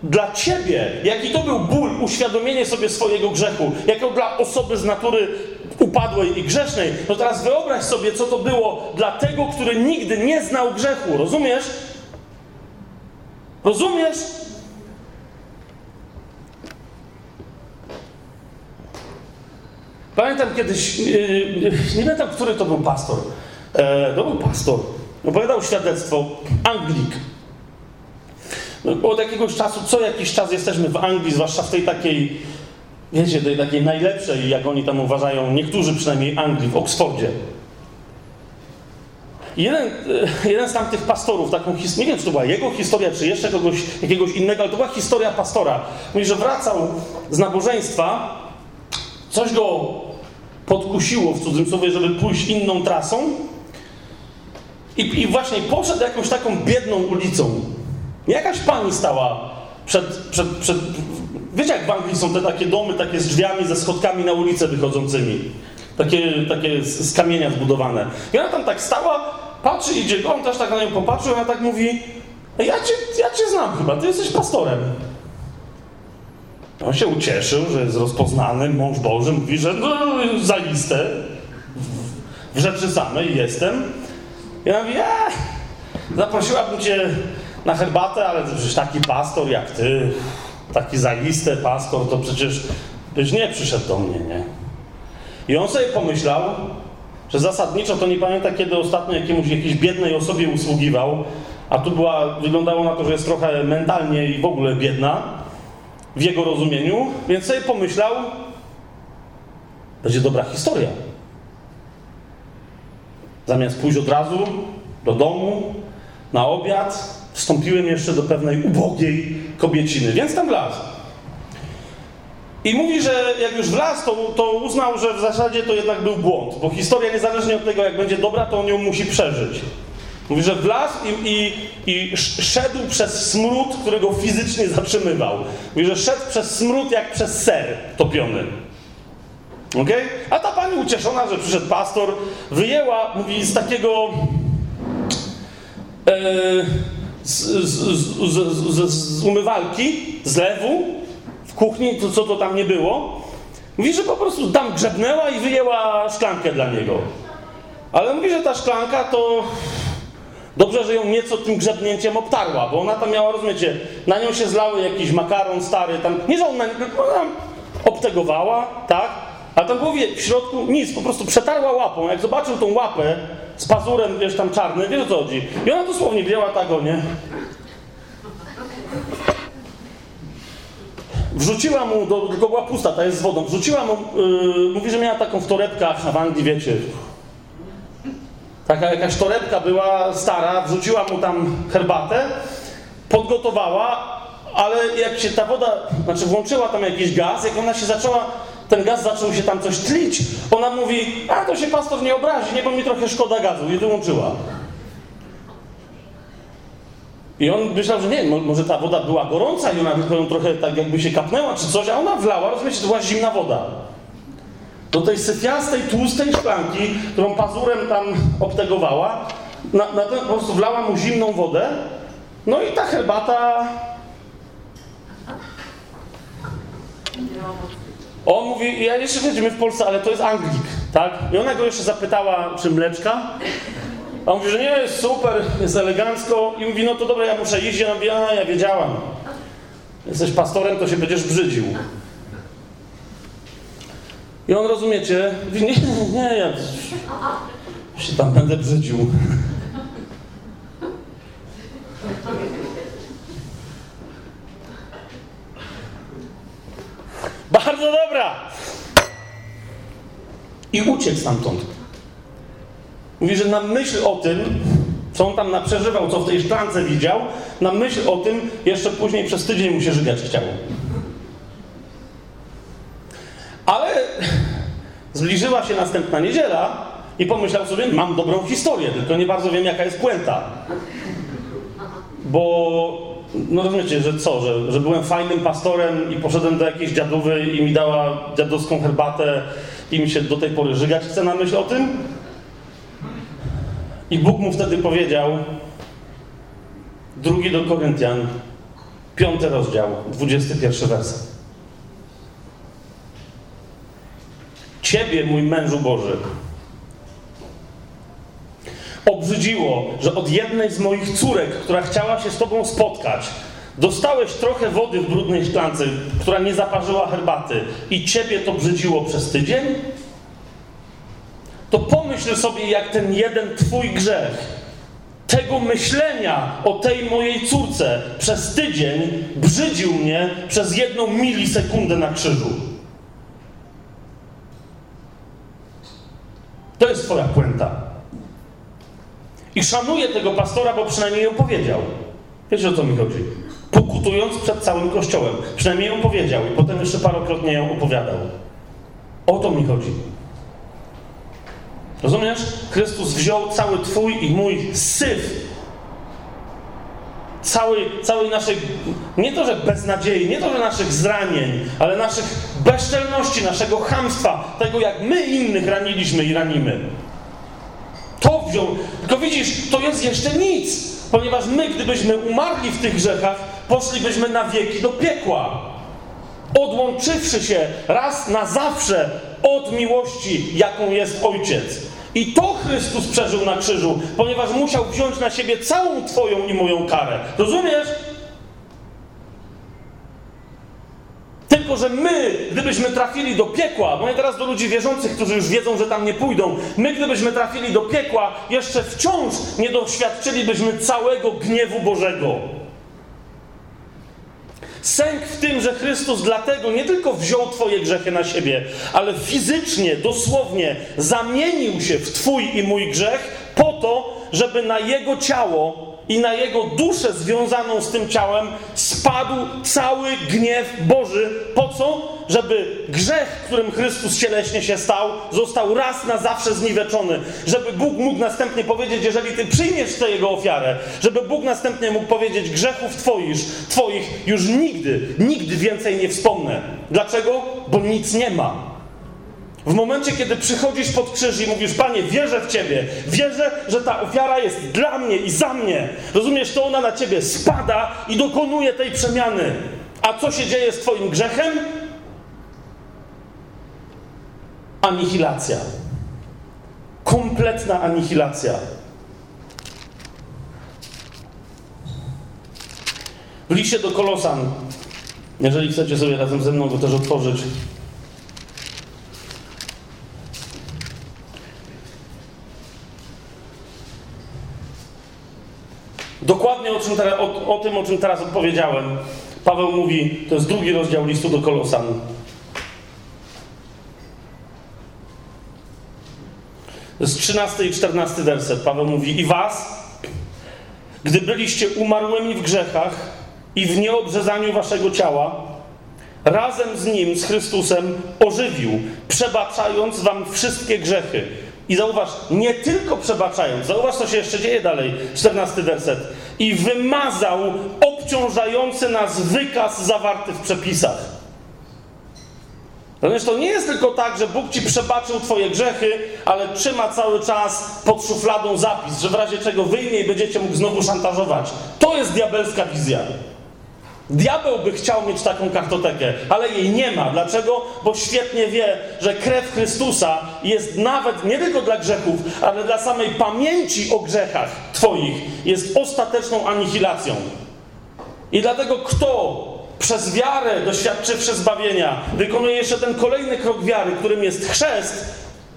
dla ciebie, jaki to był ból, uświadomienie sobie swojego grzechu, jako dla osoby z natury upadłej i grzesznej. No teraz wyobraź sobie, co to było dla tego, który nigdy nie znał grzechu. Rozumiesz? Rozumiesz? Pamiętam kiedyś, nie pamiętam, który to był pastor. E, to był pastor. Opowiadał świadectwo, Anglik. No, od jakiegoś czasu, co jakiś czas jesteśmy w Anglii, zwłaszcza w tej takiej, wiecie, tej takiej najlepszej, jak oni tam uważają, niektórzy przynajmniej Anglii, w Oksfordzie. Jeden, e, jeden z tamtych pastorów, taką nie wiem, czy to była jego historia, czy jeszcze kogoś, jakiegoś innego, ale to była historia pastora. Mówi, że wracał z nabożeństwa, coś go podkusiło w cudzysłowie, żeby pójść inną trasą i, i właśnie poszedł jakąś taką biedną ulicą. Jakaś pani stała przed, przed, przed... Wiecie, jak w Anglii są te takie domy, takie z drzwiami, ze schodkami na ulicę wychodzącymi. Takie, takie z, z kamienia zbudowane. I ona tam tak stała, patrzy, idzie, on też tak na nią popatrzył, ona tak mówi, ja cię, ja cię znam chyba, ty jesteś pastorem. On się ucieszył, że jest rozpoznany, mąż Boży, mówi, że no, za listę, w rzeczy samej jestem. I ona mówi, eee, zaprosiłabym cię na herbatę, ale przecież taki pastor jak ty, taki zajisty pastor, to przecież byś nie przyszedł do mnie, nie? I on sobie pomyślał, że zasadniczo to nie pamięta, kiedy ostatnio jakiemuś, jakiejś biednej osobie usługiwał, a tu była, wyglądało na to, że jest trochę mentalnie i w ogóle biedna, w jego rozumieniu, więc sobie pomyślał, będzie dobra historia. Zamiast pójść od razu do domu, na obiad, wstąpiłem jeszcze do pewnej ubogiej kobieciny, więc tam wlazł. I mówi, że jak już wlazł, to, to uznał, że w zasadzie to jednak był błąd, bo historia niezależnie od tego, jak będzie dobra, to on ją musi przeżyć. Mówi, że wlazł i, i, i szedł przez smród, którego fizycznie zatrzymywał. Mówi, że szedł przez smród jak przez ser topiony. Okay? A ta pani ucieszona, że przyszedł pastor, wyjęła, mówi, z takiego e, z, z, z, z, umywalki, z lewu, w kuchni, to co to tam nie było. Mówi, że po prostu tam grzebnęła i wyjęła szklankę dla niego. Ale mówi, że ta szklanka to Dobrze, że ją nieco tym grzebnięciem obtarła, bo ona tam miała, rozumiecie, na nią się zlały jakiś makaron stary, tam, nie że on na ona obtegowała, tak? Ale tam było w środku nic, po prostu przetarła łapą. Jak zobaczył tą łapę z pazurem, wiesz, tam czarny, wiesz o co chodzi. I ona dosłownie wzięła tak o nie. Wrzuciła mu, do, tylko była pusta, ta jest z wodą, wrzuciła mu, yy, mówi, że miała taką w torebkach, a w Anglii, wiecie, Taka jakaś torebka była stara, wrzuciła mu tam herbatę, podgotowała, ale jak się ta woda, znaczy włączyła tam jakiś gaz, jak ona się zaczęła, ten gaz zaczął się tam coś tlić, ona mówi, a to się pastor nie obrazi, nie, bo mi trochę szkoda gazu i wyłączyła. I on myślał, że nie, może ta woda była gorąca i ona tylko trochę tak jakby się kapnęła czy coś, a ona wlała, rozumiecie, to była zimna woda do tej syfiastej, tłustej szklanki, którą pazurem tam obtegowała, na, na ten, po prostu wlała mu zimną wodę, no i ta herbata... On mówi, ja jeszcze wiedzimy w Polsce, ale to jest Anglik, tak? I ona go jeszcze zapytała, czy mleczka? A on mówi, że nie, jest super, jest elegancko. I mówi, no to dobra, ja muszę iść. Ja mówi, a ja wiedziałam. Jesteś pastorem, to się będziesz brzydził. I on, rozumiecie, mówi, nie, nie, ja się tam będę brzydził. Bardzo dobra! I uciekł stamtąd. Mówi, że na myśl o tym, co on tam przeżywał, co w tej szklance widział, na myśl o tym jeszcze później przez tydzień mu się żygać chciało. Ale Zbliżyła się następna niedziela i pomyślał sobie, mam dobrą historię, tylko nie bardzo wiem, jaka jest puenta. Bo, no rozumiecie, że co, że, że byłem fajnym pastorem i poszedłem do jakiejś dziadówy i mi dała dziadowską herbatę i mi się do tej pory żygać chce na myśl o tym? I Bóg mu wtedy powiedział, drugi do Koryntian, piąty rozdział, dwudziesty pierwszy werset. Ciebie, mój mężu Boży, obrzydziło, że od jednej z moich córek, która chciała się z Tobą spotkać, dostałeś trochę wody w brudnej szklance, która nie zaparzyła herbaty i Ciebie to brzydziło przez tydzień? To pomyśl sobie, jak ten jeden Twój grzech, tego myślenia o tej mojej córce przez tydzień brzydził mnie przez jedną milisekundę na krzyżu. To jest Twoja puenta. I szanuję tego pastora, bo przynajmniej ją powiedział. Wiecie o co mi chodzi? Pokutując przed całym kościołem. Przynajmniej ją powiedział i potem jeszcze parokrotnie ją opowiadał. O to mi chodzi. Rozumiesz? Chrystus wziął cały Twój i mój syf. Całej, całej naszej, nie to, że beznadziei, nie to, że naszych zranień, ale naszych bezczelności, naszego chamstwa, tego jak my innych raniliśmy i ranimy. To wziął. Tylko widzisz, to jest jeszcze nic, ponieważ my, gdybyśmy umarli w tych grzechach, poszlibyśmy na wieki do piekła. Odłączywszy się raz na zawsze od miłości, jaką jest Ojciec. I to Chrystus przeżył na krzyżu, ponieważ musiał wziąć na siebie całą Twoją i moją karę. Rozumiesz? Tylko, że my, gdybyśmy trafili do piekła, bo nie teraz do ludzi wierzących, którzy już wiedzą, że tam nie pójdą, my, gdybyśmy trafili do piekła, jeszcze wciąż nie doświadczylibyśmy całego gniewu Bożego. Sęk w tym, że Chrystus dlatego nie tylko wziął Twoje grzechy na siebie, ale fizycznie, dosłownie zamienił się w Twój i mój grzech po to, żeby na Jego ciało i na jego duszę związaną z tym ciałem spadł cały gniew Boży. Po co? Żeby grzech, którym Chrystus cieleśnie się stał, został raz na zawsze zniweczony. Żeby Bóg mógł następnie powiedzieć, jeżeli ty przyjmiesz tę jego ofiarę, żeby Bóg następnie mógł powiedzieć, grzechów twoich, twoich już nigdy, nigdy więcej nie wspomnę. Dlaczego? Bo nic nie ma. W momencie, kiedy przychodzisz pod krzyż i mówisz, Panie, wierzę w Ciebie, wierzę, że ta ofiara jest dla mnie i za mnie. Rozumiesz, to ona na Ciebie spada i dokonuje tej przemiany. A co się dzieje z Twoim grzechem? Anihilacja. Kompletna anihilacja. W liście do Kolosan, jeżeli chcecie sobie razem ze mną go też otworzyć, Dokładnie o, czym teraz, o, o tym, o czym teraz odpowiedziałem. Paweł mówi, to jest drugi rozdział listu do Kolosan. To jest 13 i 14 werset. Paweł mówi: I was, gdy byliście umarłymi w grzechach i w nieobrzezaniu waszego ciała, razem z nim, z Chrystusem, ożywił, przebaczając wam wszystkie grzechy i zauważ, nie tylko przebaczając, zauważ, co się jeszcze dzieje dalej, 14 werset. I wymazał obciążający nas wykaz zawarty w przepisach. Również to nie jest tylko tak, że Bóg ci przebaczył Twoje grzechy, ale trzyma cały czas pod szufladą zapis, że w razie czego wyjmie i będziecie mógł znowu szantażować. To jest diabelska wizja. Diabeł by chciał mieć taką kartotekę, ale jej nie ma. Dlaczego? Bo świetnie wie, że krew Chrystusa jest nawet nie tylko dla grzechów, ale dla samej pamięci o grzechach Twoich jest ostateczną anihilacją. I dlatego kto przez wiarę doświadczywszy zbawienia wykonuje jeszcze ten kolejny krok wiary, którym jest chrzest,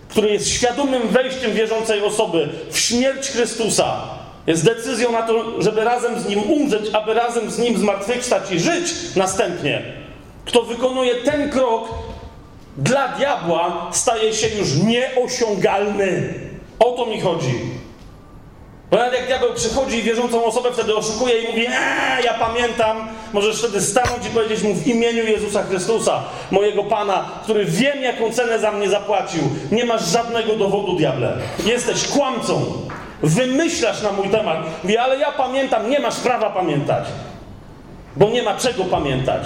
który jest świadomym wejściem wierzącej osoby w śmierć Chrystusa, jest decyzją na to, żeby razem z Nim umrzeć, aby razem z Nim zmartwychwstać i żyć następnie. Kto wykonuje ten krok, dla diabła staje się już nieosiągalny. O to mi chodzi. Bo nawet jak diabeł przychodzi i wierzącą osobę wtedy oszukuje i mówi, eee, ja pamiętam, możesz wtedy stanąć i powiedzieć mu w imieniu Jezusa Chrystusa, mojego Pana, który wiem, jaką cenę za mnie zapłacił. Nie masz żadnego dowodu, diable. Jesteś kłamcą. Wymyślasz na mój temat. Mówi, ale ja pamiętam, nie masz prawa pamiętać. Bo nie ma czego pamiętać.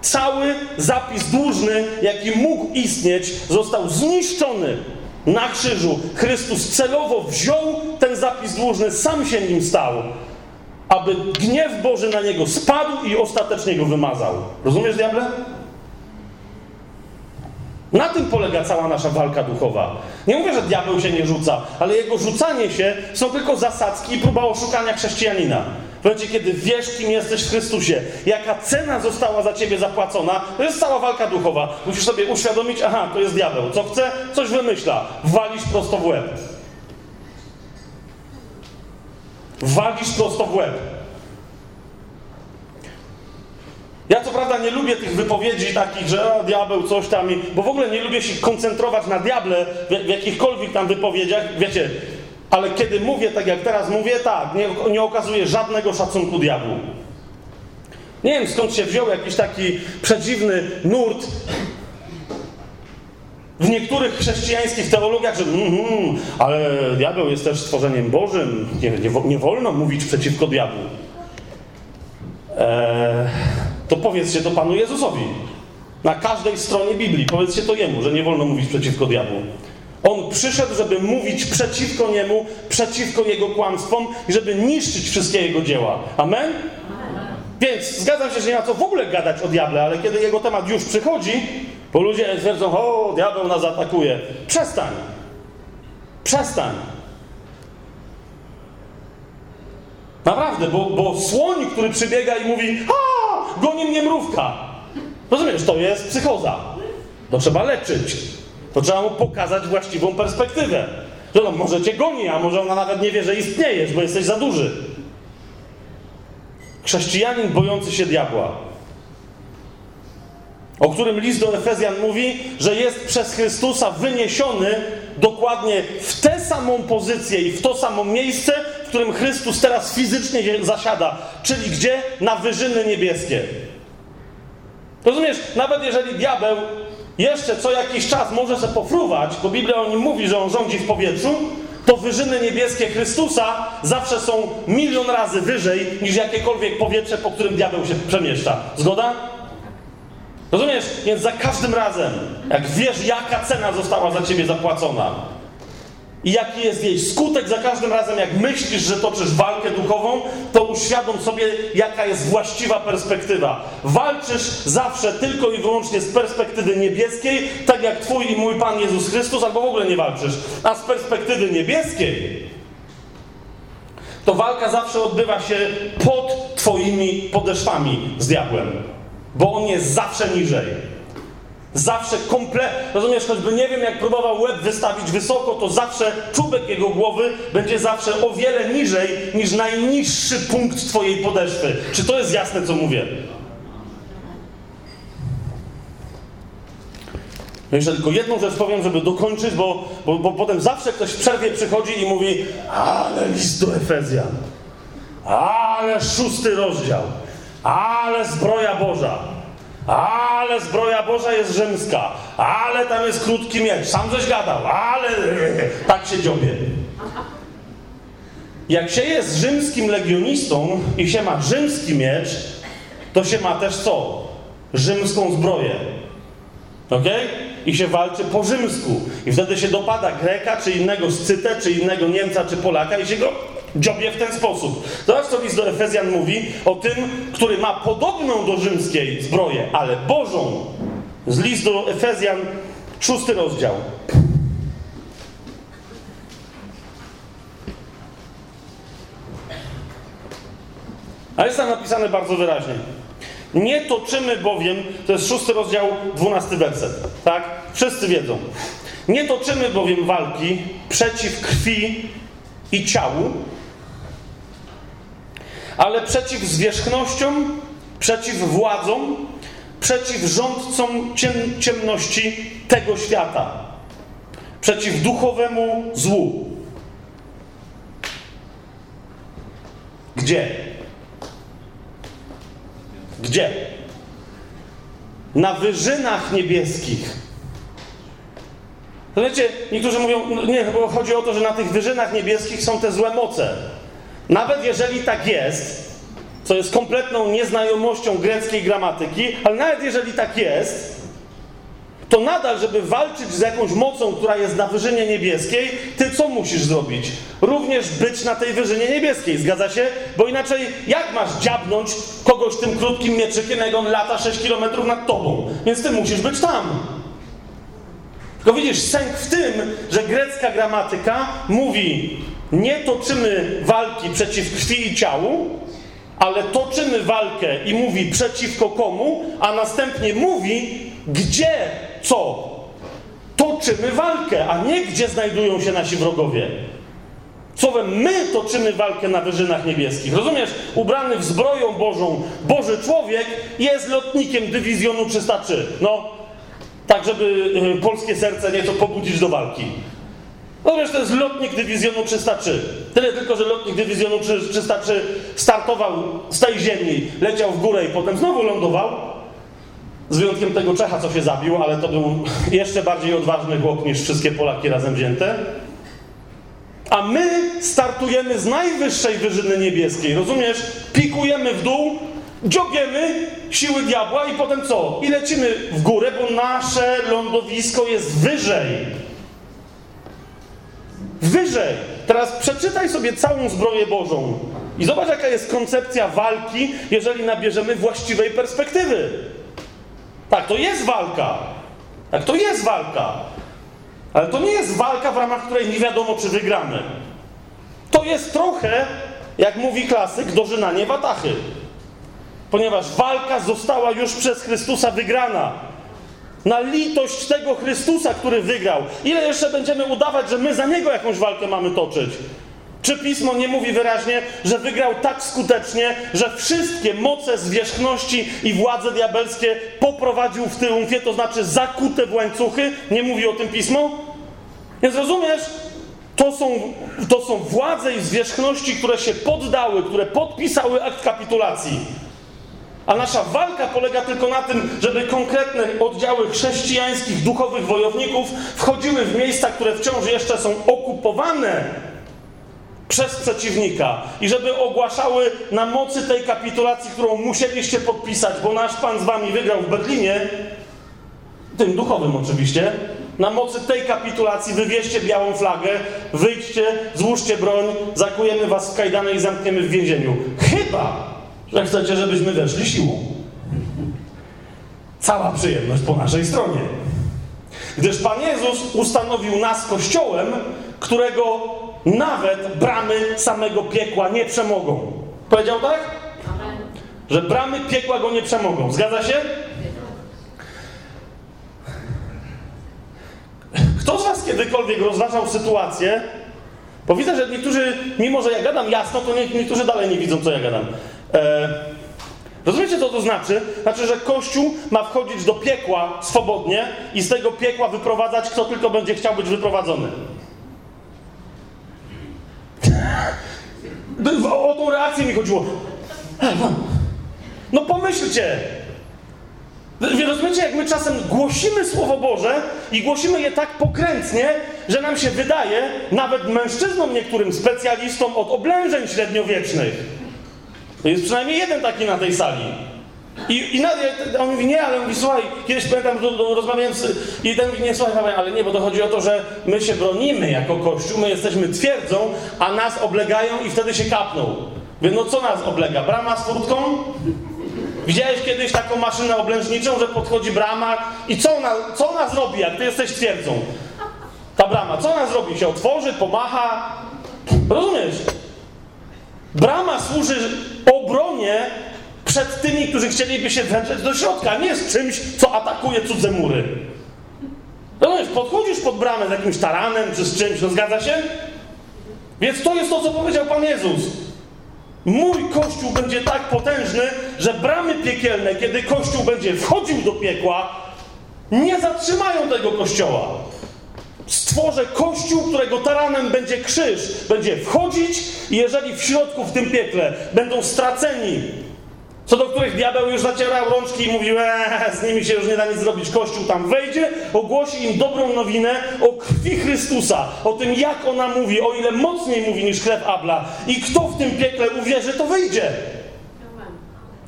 Cały zapis dłużny, jaki mógł istnieć, został zniszczony na krzyżu. Chrystus celowo wziął ten zapis dłużny, sam się nim stał, aby gniew Boży na niego spadł i ostatecznie go wymazał. Rozumiesz, diable? Na tym polega cała nasza walka duchowa. Nie mówię, że diabeł się nie rzuca, ale jego rzucanie się są tylko zasadzki i próba oszukania chrześcijanina. W momencie, kiedy wiesz, kim jesteś w Chrystusie, jaka cena została za ciebie zapłacona, to jest cała walka duchowa. Musisz sobie uświadomić, aha, to jest diabeł. Co chce? Coś wymyśla. Walisz prosto w łeb. Walisz prosto w łeb. Ja co prawda nie lubię tych wypowiedzi takich, że a, diabeł coś tam, i, bo w ogóle nie lubię się koncentrować na diable w, w jakichkolwiek tam wypowiedziach. Wiecie, ale kiedy mówię tak jak teraz mówię, tak, nie, nie okazuje żadnego szacunku diabłu. Nie wiem skąd się wziął jakiś taki przedziwny nurt w niektórych chrześcijańskich teologiach, że mm, ale diabeł jest też stworzeniem Bożym, nie, nie, nie wolno mówić przeciwko diabłu. Eee, to powiedzcie to Panu Jezusowi. Na każdej stronie Biblii powiedzcie to Jemu, że nie wolno mówić przeciwko diabłu. On przyszedł, żeby mówić przeciwko niemu, przeciwko jego kłamstwom i żeby niszczyć wszystkie jego dzieła. Amen? Więc zgadzam się, że nie ma co w ogóle gadać o diable, ale kiedy jego temat już przychodzi, bo ludzie twierdzą, o, diabeł nas atakuje. Przestań. Przestań. Naprawdę, bo, bo słoń, który przybiega i mówi, a, goni mnie mrówka. Rozumiesz, to jest psychoza. To trzeba leczyć. To trzeba mu pokazać właściwą perspektywę. Że no, może cię goni, a może ona nawet nie wie, że istniejesz, bo jesteś za duży. Chrześcijanin bojący się diabła, o którym list do Efezjan mówi, że jest przez Chrystusa wyniesiony dokładnie w tę samą pozycję i w to samo miejsce, w którym Chrystus teraz fizycznie zasiada, czyli gdzie? Na wyżyny niebieskie. Rozumiesz, nawet jeżeli diabeł jeszcze co jakiś czas może się pofruwać, bo Biblia o nim mówi, że on rządzi w powietrzu, to wyżyny niebieskie Chrystusa zawsze są milion razy wyżej niż jakiekolwiek powietrze, po którym diabeł się przemieszcza. Zgoda? Rozumiesz? Więc za każdym razem, jak wiesz, jaka cena została za ciebie zapłacona, i jaki jest jej skutek za każdym razem, jak myślisz, że toczysz walkę duchową, to uświadom sobie, jaka jest właściwa perspektywa. Walczysz zawsze tylko i wyłącznie z perspektywy niebieskiej, tak jak Twój i mój Pan Jezus Chrystus, albo w ogóle nie walczysz. A z perspektywy niebieskiej, to walka zawsze odbywa się pod Twoimi podeszwami z diabłem, bo on jest zawsze niżej. Zawsze kompletnie, rozumiesz, choćby nie wiem, jak próbował łeb wystawić wysoko, to zawsze czubek jego głowy będzie zawsze o wiele niżej niż najniższy punkt twojej podeszwy. Czy to jest jasne, co mówię? No jeszcze tylko jedną rzecz powiem, żeby dokończyć, bo, bo, bo potem zawsze ktoś w przerwie przychodzi i mówi ale list do Efezjan, ale szósty rozdział, ale zbroja Boża. Ale zbroja Boża jest rzymska, ale tam jest krótki miecz. Sam coś gadał, ale tak się dziobie. Jak się jest rzymskim legionistą i się ma rzymski miecz, to się ma też co? Rzymską zbroję. Ok? I się walczy po rzymsku. I wtedy się dopada Greka, czy innego Scytę, czy innego Niemca, czy Polaka i się go dziobie w ten sposób. Zobacz, co list do Efezjan mówi o tym, który ma podobną do rzymskiej zbroję, ale Bożą. Z list do Efezjan, szósty rozdział. A jest tam napisane bardzo wyraźnie. Nie toczymy bowiem, to jest szósty rozdział, dwunasty werset, tak? Wszyscy wiedzą. Nie toczymy bowiem walki przeciw krwi i ciału, ale przeciw zwierzchnościom, przeciw władzom, przeciw rządcom ciem ciemności tego świata, przeciw duchowemu złu. Gdzie? Gdzie? Na wyżynach niebieskich. Wiecie, niektórzy mówią, no nie, bo chodzi o to, że na tych wyżynach niebieskich są te złe moce. Nawet jeżeli tak jest, co jest kompletną nieznajomością greckiej gramatyki, ale nawet jeżeli tak jest, to nadal, żeby walczyć z jakąś mocą, która jest na wyżynie niebieskiej, ty co musisz zrobić? Również być na tej wyżynie niebieskiej, zgadza się? Bo inaczej jak masz dziabnąć kogoś tym krótkim mieczykiem, jak on lata 6 km nad tobą? Więc ty musisz być tam. Tylko widzisz, sęk w tym, że grecka gramatyka mówi, nie toczymy walki przeciw krwi i ciału, ale toczymy walkę i mówi przeciwko komu, a następnie mówi, gdzie co. Toczymy walkę, a nie gdzie znajdują się nasi wrogowie. Słowem, my toczymy walkę na wyżynach niebieskich. Rozumiesz? Ubrany w zbroją Bożą, Boży człowiek jest lotnikiem dywizjonu 303. No, tak żeby y, polskie serce nieco pobudzić do walki. No wiesz, to jest lotnik dywizjonu 303. Tyle tylko, że lotnik dywizjonu 303 startował z tej ziemi, leciał w górę i potem znowu lądował. Z wyjątkiem tego Czecha, co się zabił, ale to był jeszcze bardziej odważny chłop niż wszystkie Polaki razem wzięte. A my startujemy z najwyższej wyżyny niebieskiej, rozumiesz? Pikujemy w dół, dziogiemy siły diabła i potem co? I lecimy w górę, bo nasze lądowisko jest wyżej. Wyżej. Teraz przeczytaj sobie całą zbroję Bożą i zobacz, jaka jest koncepcja walki, jeżeli nabierzemy właściwej perspektywy. Tak, to jest walka. Tak, to jest walka. Ale to nie jest walka, w ramach której nie wiadomo, czy wygramy. To jest trochę, jak mówi klasyk, dożynanie watachy. Ponieważ walka została już przez Chrystusa wygrana. Na litość tego Chrystusa, który wygrał. Ile jeszcze będziemy udawać, że my za Niego jakąś walkę mamy toczyć? Czy pismo nie mówi wyraźnie, że wygrał tak skutecznie, że wszystkie moce zwierzchności i władze diabelskie poprowadził w triumfie, to znaczy zakute w łańcuchy? Nie mówi o tym pismo? Więc rozumiesz? To są, to są władze i zwierzchności, które się poddały, które podpisały akt kapitulacji. A nasza walka polega tylko na tym, żeby konkretne oddziały chrześcijańskich, duchowych wojowników wchodziły w miejsca, które wciąż jeszcze są okupowane przez przeciwnika i żeby ogłaszały na mocy tej kapitulacji, którą musieliście podpisać, bo nasz Pan z wami wygrał w Berlinie, tym duchowym oczywiście, na mocy tej kapitulacji wywieźcie białą flagę, wyjdźcie, złóżcie broń, zakujemy was w kajdany i zamkniemy w więzieniu. Chyba, że chcecie, żebyśmy weszli siłą. Cała przyjemność po naszej stronie. Gdyż Pan Jezus ustanowił nas kościołem, którego nawet bramy samego piekła nie przemogą. Powiedział tak? Że bramy piekła go nie przemogą. Zgadza się? Kto z Was kiedykolwiek rozważał sytuację? Bo widzę, że niektórzy, mimo że ja gadam jasno, to niektórzy dalej nie widzą, co ja gadam. E, rozumiecie, co to znaczy? Znaczy, że Kościół ma wchodzić do piekła swobodnie i z tego piekła wyprowadzać, kto tylko będzie chciał być wyprowadzony. O tą reakcję mi chodziło. No pomyślcie. Rozumiecie, jak my czasem głosimy Słowo Boże i głosimy je tak pokrętnie, że nam się wydaje, nawet mężczyznom niektórym, specjalistom od oblężeń średniowiecznych. To jest przynajmniej jeden taki na tej sali. I, i on mówi, nie, ale on mówi, słuchaj, kiedyś pamiętam, do, do, rozmawiałem i ten mówi, nie, słuchaj, ale nie, bo to chodzi o to, że my się bronimy jako Kościół, my jesteśmy twierdzą, a nas oblegają i wtedy się kapną. Mówię, no co nas oblega? Brama z furtką? Widziałeś kiedyś taką maszynę oblężniczą, że podchodzi brama i co ona, co ona zrobi, jak ty jesteś twierdzą? Ta brama, co ona zrobi? Się otworzy, pomacha? Rozumiesz? Brama służy obronie przed tymi, którzy chcieliby się wędrzeć do środka, nie z czymś, co atakuje cudze mury. Rozumiesz, podchodzisz pod bramę z jakimś taranem czy z czymś, no zgadza się? Więc to jest to, co powiedział Pan Jezus. Mój Kościół będzie tak potężny, że bramy piekielne, kiedy Kościół będzie wchodził do piekła, nie zatrzymają tego Kościoła. Stworzę kościół, którego taranem będzie krzyż, będzie wchodzić i jeżeli w środku, w tym piekle, będą straceni, co do których diabeł już zacierał rączki i mówił, eee, z nimi się już nie da nic zrobić, kościół tam wejdzie, ogłosi im dobrą nowinę o krwi Chrystusa, o tym jak ona mówi, o ile mocniej mówi niż krew Abla i kto w tym piekle uwierzy, to wyjdzie.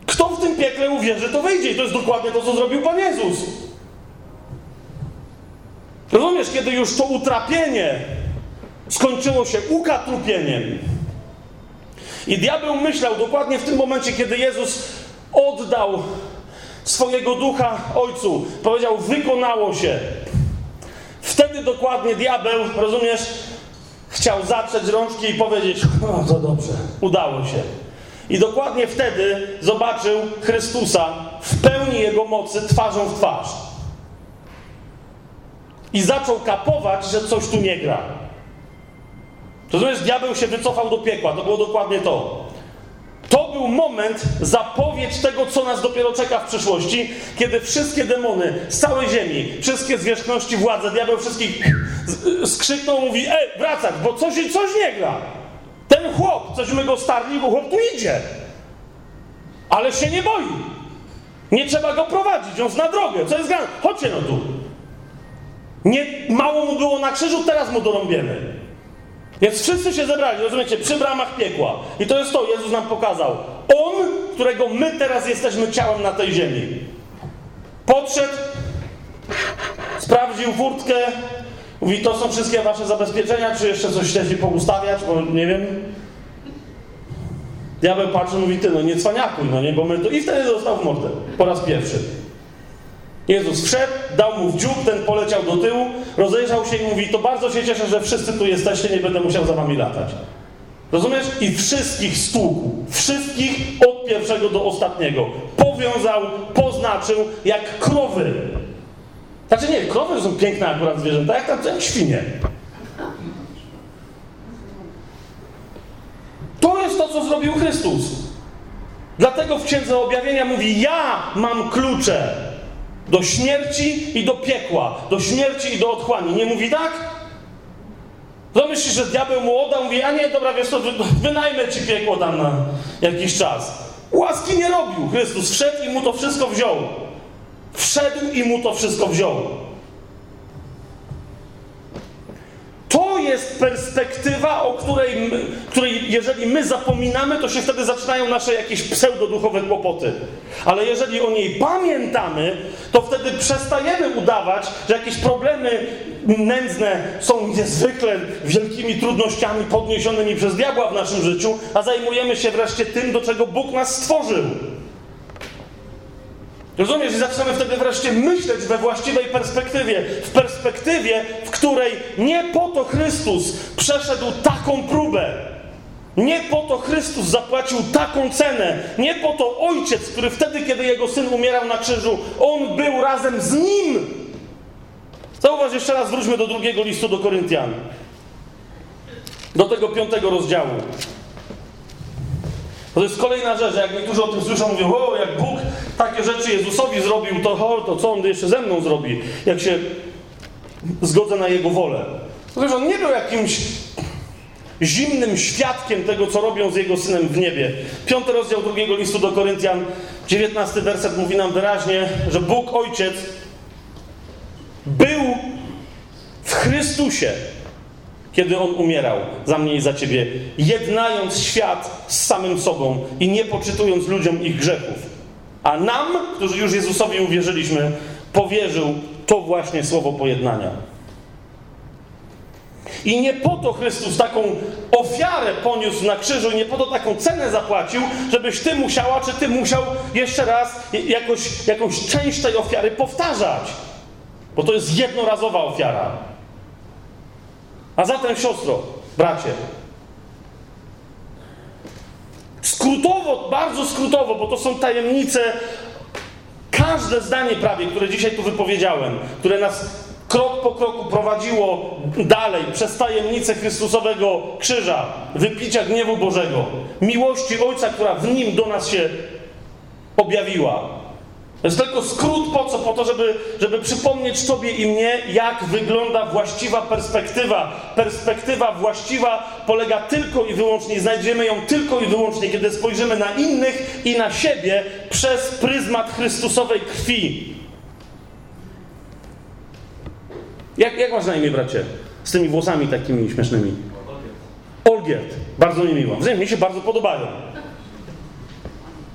Kto w tym piekle uwierzy, to wyjdzie. I to jest dokładnie to, co zrobił Pan Jezus. Rozumiesz, kiedy już to utrapienie skończyło się ukatrupieniem i diabeł myślał dokładnie w tym momencie, kiedy Jezus oddał swojego ducha Ojcu, powiedział, wykonało się. Wtedy dokładnie diabeł, rozumiesz, chciał zatrzeć rączki i powiedzieć, o to dobrze, udało się. I dokładnie wtedy zobaczył Chrystusa w pełni Jego mocy twarzą w twarz. I zaczął kapować, że coś tu nie gra. Rozumiesz, diabeł się wycofał do piekła. To było dokładnie to. To był moment, zapowiedź tego, co nas dopiero czeka w przyszłości, kiedy wszystkie demony z całej ziemi, wszystkie zwierzchności władze, diabeł wszystkich skrzyknął, mówi, ej, wracać, bo coś, coś nie gra. Ten chłop, cośmy go starli, bo chłop tu idzie. Ale się nie boi. Nie trzeba go prowadzić, on zna drogę. Co jest? Chodźcie no tu. Nie, mało mu było na krzyżu, teraz mu dorąbiemy. Więc wszyscy się zebrali, rozumiecie, przy bramach piekła. I to jest to, Jezus nam pokazał. On, którego my teraz jesteśmy ciałem na tej ziemi. Podszedł, sprawdził furtkę, mówi, to są wszystkie wasze zabezpieczenia, czy jeszcze coś chcecie poustawiać, bo nie wiem. Diabeł patrzy, mówi, ty, no nie cwaniakuj, no nie, bo my to... I wtedy dostał w mordę, po raz pierwszy. Jezus wszedł, dał mu w dziób, ten poleciał do tyłu, rozejrzał się i mówi, to bardzo się cieszę, że wszyscy tu jesteście, nie będę musiał za wami latać. Rozumiesz? I wszystkich stłukł. Wszystkich od pierwszego do ostatniego. Powiązał, poznaczył, jak krowy. Znaczy nie, krowy są piękne akurat zwierzęta, jak tam jak świnie. To jest to, co zrobił Chrystus. Dlatego w Księdze Objawienia mówi, ja mam klucze do śmierci i do piekła, do śmierci i do otchłani. Nie mówi tak? To myślisz, że diabeł mu? Mówi, a nie, dobra, wiesz co, wynajmę ci piekło tam na jakiś czas. Łaski nie robił. Chrystus wszedł i mu to wszystko wziął. Wszedł i mu to wszystko wziął. Jest perspektywa, o której, której jeżeli my zapominamy, to się wtedy zaczynają nasze jakieś pseudoduchowe kłopoty. Ale jeżeli o niej pamiętamy, to wtedy przestajemy udawać, że jakieś problemy nędzne są niezwykle wielkimi trudnościami podniesionymi przez diabła w naszym życiu, a zajmujemy się wreszcie tym, do czego Bóg nas stworzył. Rozumiesz? I zaczynamy wtedy wreszcie myśleć we właściwej perspektywie. W perspektywie, w której nie po to Chrystus przeszedł taką próbę. Nie po to Chrystus zapłacił taką cenę. Nie po to Ojciec, który wtedy, kiedy Jego Syn umierał na krzyżu, On był razem z Nim. Zauważ, jeszcze raz wróćmy do drugiego listu do Koryntian. Do tego piątego rozdziału. To jest kolejna rzecz, jak niektórzy o tym słyszą, mówią, o, jak Bóg takie rzeczy Jezusowi zrobił, to, o, to co On jeszcze ze mną zrobi, jak się zgodzę na Jego wolę. Wiesz, On nie był jakimś zimnym świadkiem tego, co robią z Jego Synem w niebie. Piąty rozdział drugiego listu do Koryntian, dziewiętnasty werset mówi nam wyraźnie, że Bóg Ojciec był w Chrystusie kiedy On umierał za mnie i za ciebie, jednając świat z samym sobą i nie poczytując ludziom ich grzechów. A nam, którzy już Jezusowi uwierzyliśmy, powierzył to właśnie słowo pojednania. I nie po to Chrystus taką ofiarę poniósł na krzyżu, nie po to taką cenę zapłacił, żebyś ty musiała, czy ty musiał jeszcze raz jakoś, jakąś część tej ofiary powtarzać. Bo to jest jednorazowa ofiara. A zatem, siostro, bracie, skrótowo, bardzo skrótowo, bo to są tajemnice, każde zdanie prawie, które dzisiaj tu wypowiedziałem, które nas krok po kroku prowadziło dalej przez tajemnicę Chrystusowego krzyża, wypicia gniewu Bożego, miłości Ojca, która w nim do nas się objawiła. To jest tylko skrót po co? Po to, żeby, żeby przypomnieć Tobie i mnie, jak wygląda właściwa perspektywa. Perspektywa właściwa polega tylko i wyłącznie, znajdziemy ją tylko i wyłącznie, kiedy spojrzymy na innych i na siebie przez pryzmat Chrystusowej krwi. Jak, jak masz na imię, bracie? Z tymi włosami takimi śmiesznymi. Olgierd. Bardzo mi miło. Mi się bardzo podobają.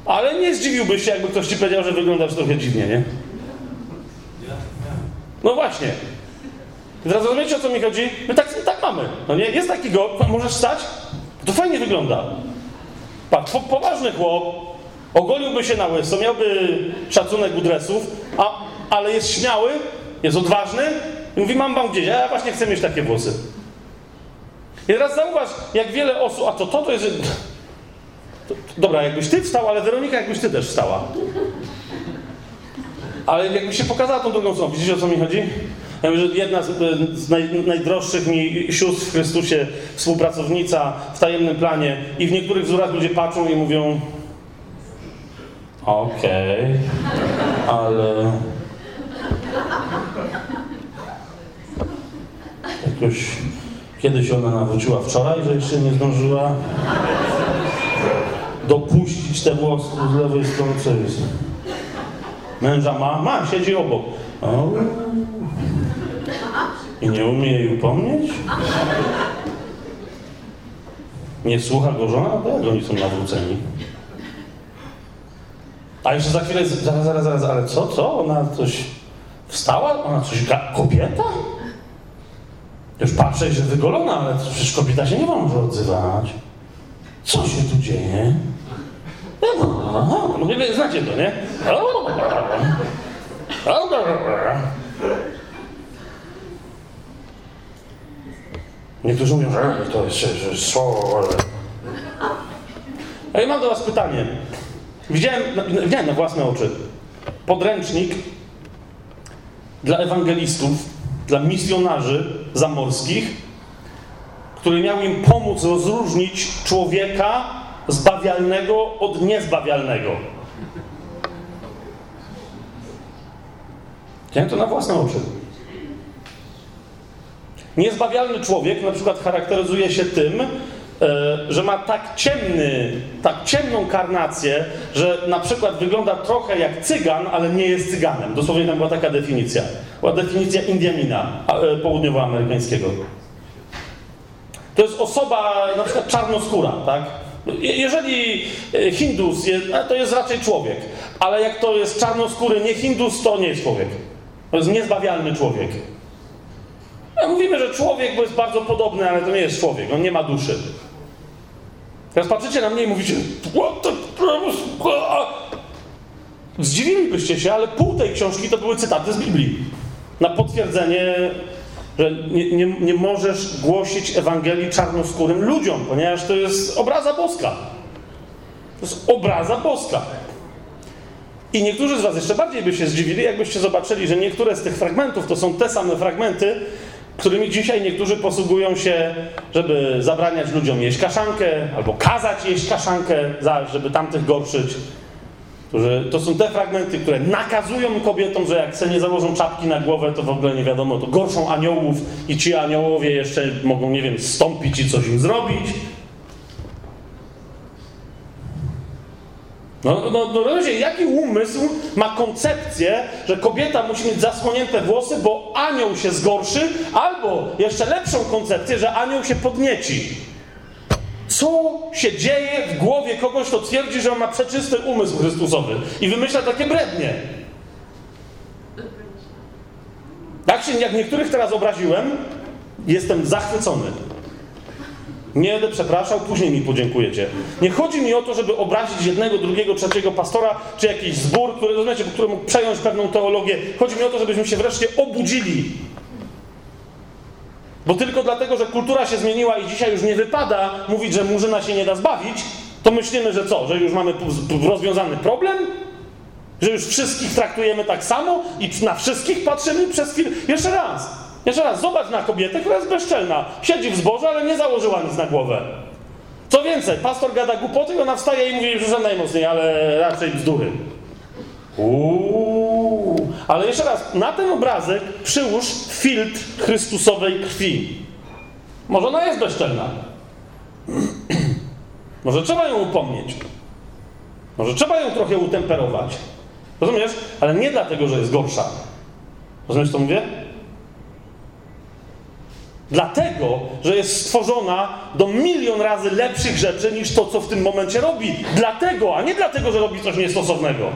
Ale nie zdziwiłbyś się, jakby ktoś ci powiedział, że wyglądasz trochę dziwnie, nie? No właśnie. Teraz rozumiecie, o co mi chodzi? My tak, tak mamy. No nie? Jest taki go, możesz stać? To fajnie wygląda. Patrz, poważny chłop, ogoliłby się na łyso, miałby szacunek u dresów, a, ale jest śmiały, jest odważny i mówi, mam wam gdzieś, ja właśnie chcę mieć takie włosy. I teraz zauważ, jak wiele osób, a to to, to jest Dobra, jakbyś ty wstał, ale Weronika, jakbyś ty też wstała. Ale jakbyś się pokazała tą drugą stroną, widzicie o co mi chodzi? Ja mówię, że jedna z, z naj, najdroższych mi sióstr w Chrystusie, współpracownica w tajemnym planie i w niektórych wzorach ludzie patrzą i mówią okej, okay, ale jakoś kiedyś ona nawróciła wczoraj, że jeszcze nie zdążyła dopuścić te włosy z lewej strony przez. Męża ma? Ma, siedzi obok. O. I nie umie jej upomnieć? Nie słucha go żona? No jak oni są nawróceni? A jeszcze za chwilę, zaraz, zaraz, zaraz, ale co, co? Ona coś wstała? Ona coś, kobieta? Już patrzę, że wygolona, ale przecież kobieta się nie może odzywać. Co się tu dzieje? No nie znacie to, nie? Niektórzy mówią, że to jest słowo, ale... Ja mam do was pytanie. Widziałem, widziałem na własne oczy podręcznik dla ewangelistów, dla misjonarzy zamorskich, który miał im pomóc rozróżnić człowieka zbawialnego od niezbawialnego. Widziałem to na własne oczy. Niezbawialny człowiek na przykład charakteryzuje się tym, e, że ma tak ciemny, tak ciemną karnację, że na przykład wygląda trochę jak cygan, ale nie jest cyganem. Dosłownie tam była taka definicja. Była definicja Indianina e, południowoamerykańskiego. To jest osoba na przykład czarnoskóra, tak? Jeżeli e, Hindus to jest raczej człowiek, ale jak to jest czarnoskóry nie Hindus, to nie jest człowiek. To jest niezbawialny człowiek. No, mówimy, że człowiek, bo jest bardzo podobny, ale to nie jest człowiek, on nie ma duszy. Teraz patrzycie na mnie i mówicie. Zdziwilibyście się, ale pół tej książki to były cytaty z Biblii. Na potwierdzenie że nie, nie, nie możesz głosić Ewangelii czarnoskórym ludziom, ponieważ to jest obraza boska. To jest obraza boska. I niektórzy z Was jeszcze bardziej by się zdziwili, jakbyście zobaczyli, że niektóre z tych fragmentów to są te same fragmenty, którymi dzisiaj niektórzy posługują się, żeby zabraniać ludziom jeść kaszankę, albo kazać jeść kaszankę, żeby tamtych gorszyć. Którzy, to są te fragmenty, które nakazują kobietom, że jak sobie nie założą czapki na głowę, to w ogóle nie wiadomo, to gorszą aniołów i ci aniołowie jeszcze mogą, nie wiem, stąpić i coś im zrobić. No, no, no, no jaki umysł ma koncepcję, że kobieta musi mieć zasłonięte włosy, bo anioł się zgorszy, albo jeszcze lepszą koncepcję, że anioł się podnieci. Co się dzieje w głowie kogoś, kto twierdzi, że on ma przeczysty umysł Chrystusowy i wymyśla takie brednie? Tak się, jak niektórych teraz obraziłem, jestem zachwycony. Nie będę przepraszał, później mi podziękujecie. Nie chodzi mi o to, żeby obrazić jednego, drugiego, trzeciego pastora, czy jakiś zbór, który, rozumiecie, który mógł przejąć pewną teologię. Chodzi mi o to, żebyśmy się wreszcie obudzili bo tylko dlatego, że kultura się zmieniła i dzisiaj już nie wypada mówić, że murzyna się nie da zbawić, to myślimy, że co? Że już mamy rozwiązany problem? Że już wszystkich traktujemy tak samo i na wszystkich patrzymy przez chwilę. Jeszcze raz, jeszcze raz, zobacz na kobietę, która jest bezczelna. Siedzi w zbożu, ale nie założyła nic na głowę. Co więcej, pastor gada głupoty, ona wstaje i mówi, że najmocniej, ale raczej bzdury. Uuu. Ale jeszcze raz, na ten obrazek przyłóż filtr Chrystusowej krwi. Może ona jest bezczelna. Może trzeba ją upomnieć. Może trzeba ją trochę utemperować. Rozumiesz? Ale nie dlatego, że jest gorsza. Rozumiesz, co mówię? Dlatego, że jest stworzona do milion razy lepszych rzeczy niż to, co w tym momencie robi. Dlatego, a nie dlatego, że robi coś niestosownego.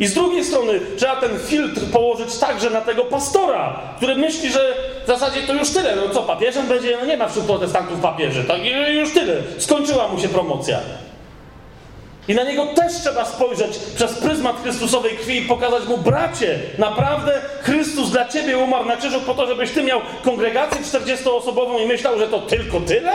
I z drugiej strony trzeba ten filtr położyć także na tego pastora, który myśli, że w zasadzie to już tyle. No co, papieżem będzie? No nie ma wśród protestantów papieży. Tak, już tyle. Skończyła mu się promocja. I na niego też trzeba spojrzeć przez pryzmat Chrystusowej krwi i pokazać mu, bracie, naprawdę Chrystus dla ciebie umarł na krzyżu po to, żebyś ty miał kongregację 40-osobową i myślał, że to tylko tyle?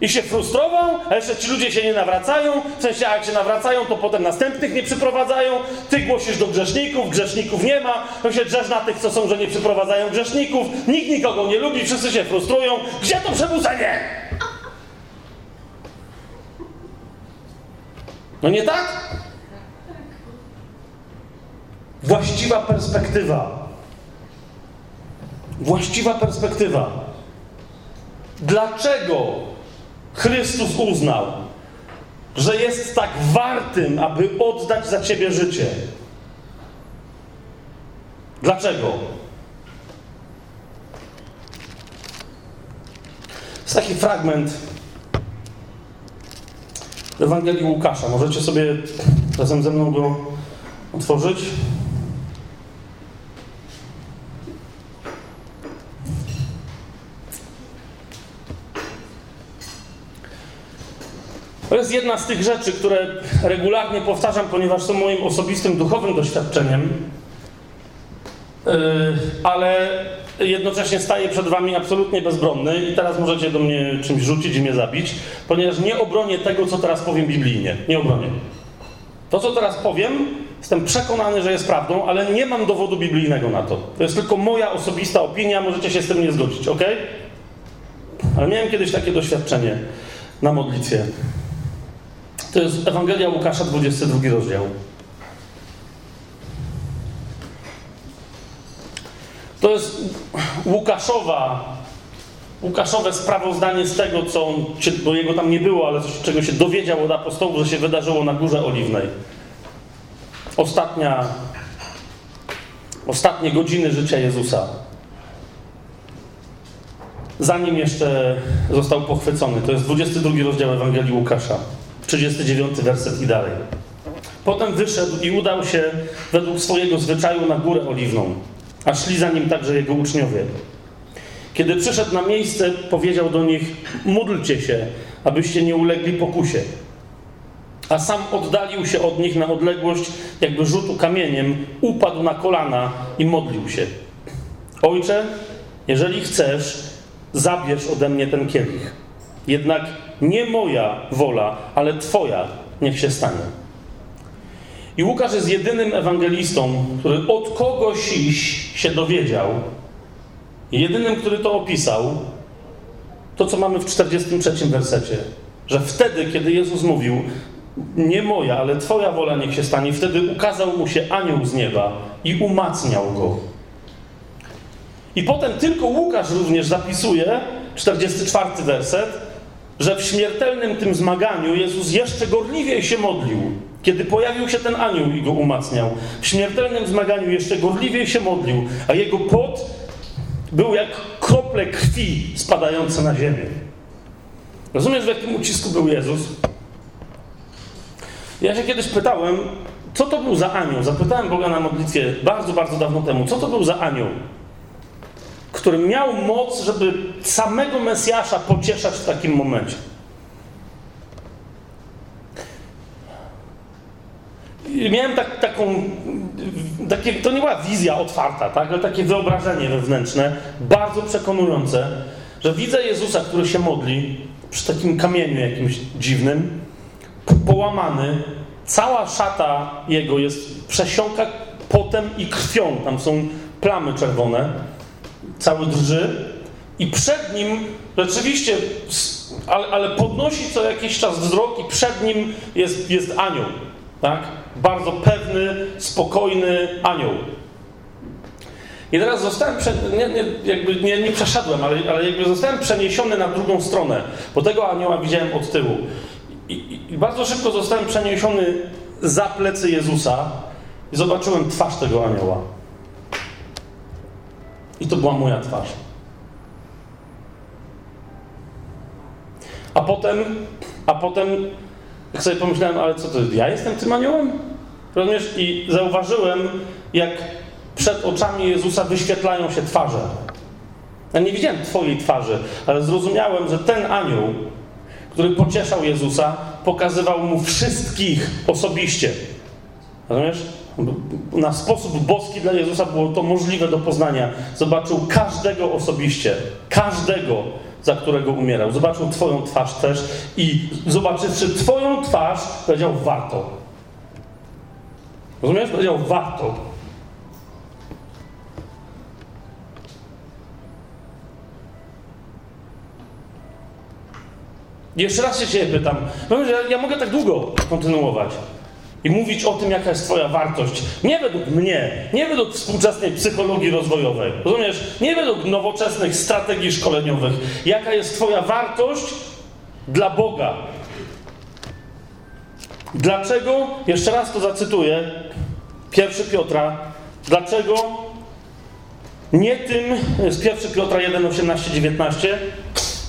I się frustrował, a jeszcze ci ludzie się nie nawracają. W sensie, a jak się nawracają, to potem następnych nie przyprowadzają. Ty głosisz do grzeszników, grzeszników nie ma. To się drzesz na tych, co są, że nie przyprowadzają grzeszników. Nikt nikogo nie lubi, wszyscy się frustrują. Gdzie to przebudzenie? No nie tak? Właściwa perspektywa. Właściwa perspektywa. Dlaczego Chrystus uznał, że jest tak wartym, aby oddać za ciebie życie? Dlaczego? Jest taki fragment w Ewangelii Łukasza. Możecie sobie razem ze mną go otworzyć. To jest jedna z tych rzeczy, które regularnie powtarzam, ponieważ są moim osobistym duchowym doświadczeniem, yy, ale jednocześnie staję przed wami absolutnie bezbronny i teraz możecie do mnie czymś rzucić i mnie zabić, ponieważ nie obronię tego, co teraz powiem biblijnie. Nie obronię. To, co teraz powiem, jestem przekonany, że jest prawdą, ale nie mam dowodu biblijnego na to. To jest tylko moja osobista opinia, możecie się z tym nie zgodzić, ok? Ale miałem kiedyś takie doświadczenie na modlitwie. To jest Ewangelia Łukasza, 22 rozdział. To jest Łukaszowa, Łukaszowe sprawozdanie z tego, co on, bo jego tam nie było, ale czego się dowiedział od apostołów, że się wydarzyło na Górze Oliwnej. Ostatnia, ostatnie godziny życia Jezusa. Zanim jeszcze został pochwycony. To jest 22 rozdział Ewangelii Łukasza. 39 werset i dalej. Potem wyszedł i udał się według swojego zwyczaju na górę oliwną, a szli za nim także jego uczniowie. Kiedy przyszedł na miejsce, powiedział do nich: Módlcie się, abyście nie ulegli pokusie. A sam oddalił się od nich na odległość, jakby rzutu kamieniem, upadł na kolana i modlił się. Ojcze, jeżeli chcesz, zabierz ode mnie ten kielich. Jednak nie moja wola, ale Twoja niech się stanie. I Łukasz jest jedynym ewangelistą, który od kogoś się dowiedział, jedynym, który to opisał, to co mamy w 43 wersecie, że wtedy, kiedy Jezus mówił, nie moja, ale Twoja wola niech się stanie, wtedy ukazał mu się anioł z nieba i umacniał go. I potem tylko Łukasz również zapisuje, 44 werset, że w śmiertelnym tym zmaganiu Jezus jeszcze gorliwiej się modlił. Kiedy pojawił się ten anioł i go umacniał, w śmiertelnym zmaganiu jeszcze gorliwiej się modlił, a jego pot był jak krople krwi spadające na ziemię. Rozumiesz, w jakim ucisku był Jezus? Ja się kiedyś pytałem, co to był za anioł? Zapytałem Boga na modlitwie bardzo, bardzo dawno temu, co to był za anioł? Który miał moc, żeby samego Mesjasza pocieszać w takim momencie. I miałem tak, taką, takie, to nie była wizja otwarta, tak, ale takie wyobrażenie wewnętrzne, bardzo przekonujące, że widzę Jezusa, który się modli przy takim kamieniu jakimś dziwnym, połamany, cała szata jego jest przesiąka potem i krwią, tam są plamy czerwone, cały drży i przed nim rzeczywiście, ale, ale podnosi co jakiś czas wzrok i przed nim jest, jest anioł, tak? Bardzo pewny, spokojny anioł. I teraz zostałem, prze, nie, nie, jakby nie, nie przeszedłem, ale, ale jakby zostałem przeniesiony na drugą stronę, bo tego anioła widziałem od tyłu. I, i, I, bardzo szybko zostałem przeniesiony za plecy Jezusa i zobaczyłem twarz tego anioła. I to była moja twarz. A potem, a potem, sobie pomyślałem, ale co to jest, ja jestem tym aniołem? Rozumiesz? I zauważyłem, jak przed oczami Jezusa wyświetlają się twarze. Ja nie widziałem Twojej twarzy, ale zrozumiałem, że ten anioł, który pocieszał Jezusa, pokazywał mu wszystkich osobiście. Rozumiesz? Na sposób boski dla Jezusa było to możliwe do poznania. Zobaczył każdego osobiście. Każdego, za którego umierał. Zobaczył Twoją twarz też i zobaczywszy Twoją twarz, powiedział warto. Rozumiesz? Powiedział warto. Jeszcze raz się Ciebie pytam. Ja mogę tak długo kontynuować i mówić o tym, jaka jest Twoja wartość. Nie według mnie, nie według współczesnej psychologii rozwojowej, rozumiesz? Nie według nowoczesnych strategii szkoleniowych. Jaka jest Twoja wartość dla Boga? Dlaczego, jeszcze raz to zacytuję, 1 Piotra, dlaczego nie tym, z 1 Piotra 1, 18, 19,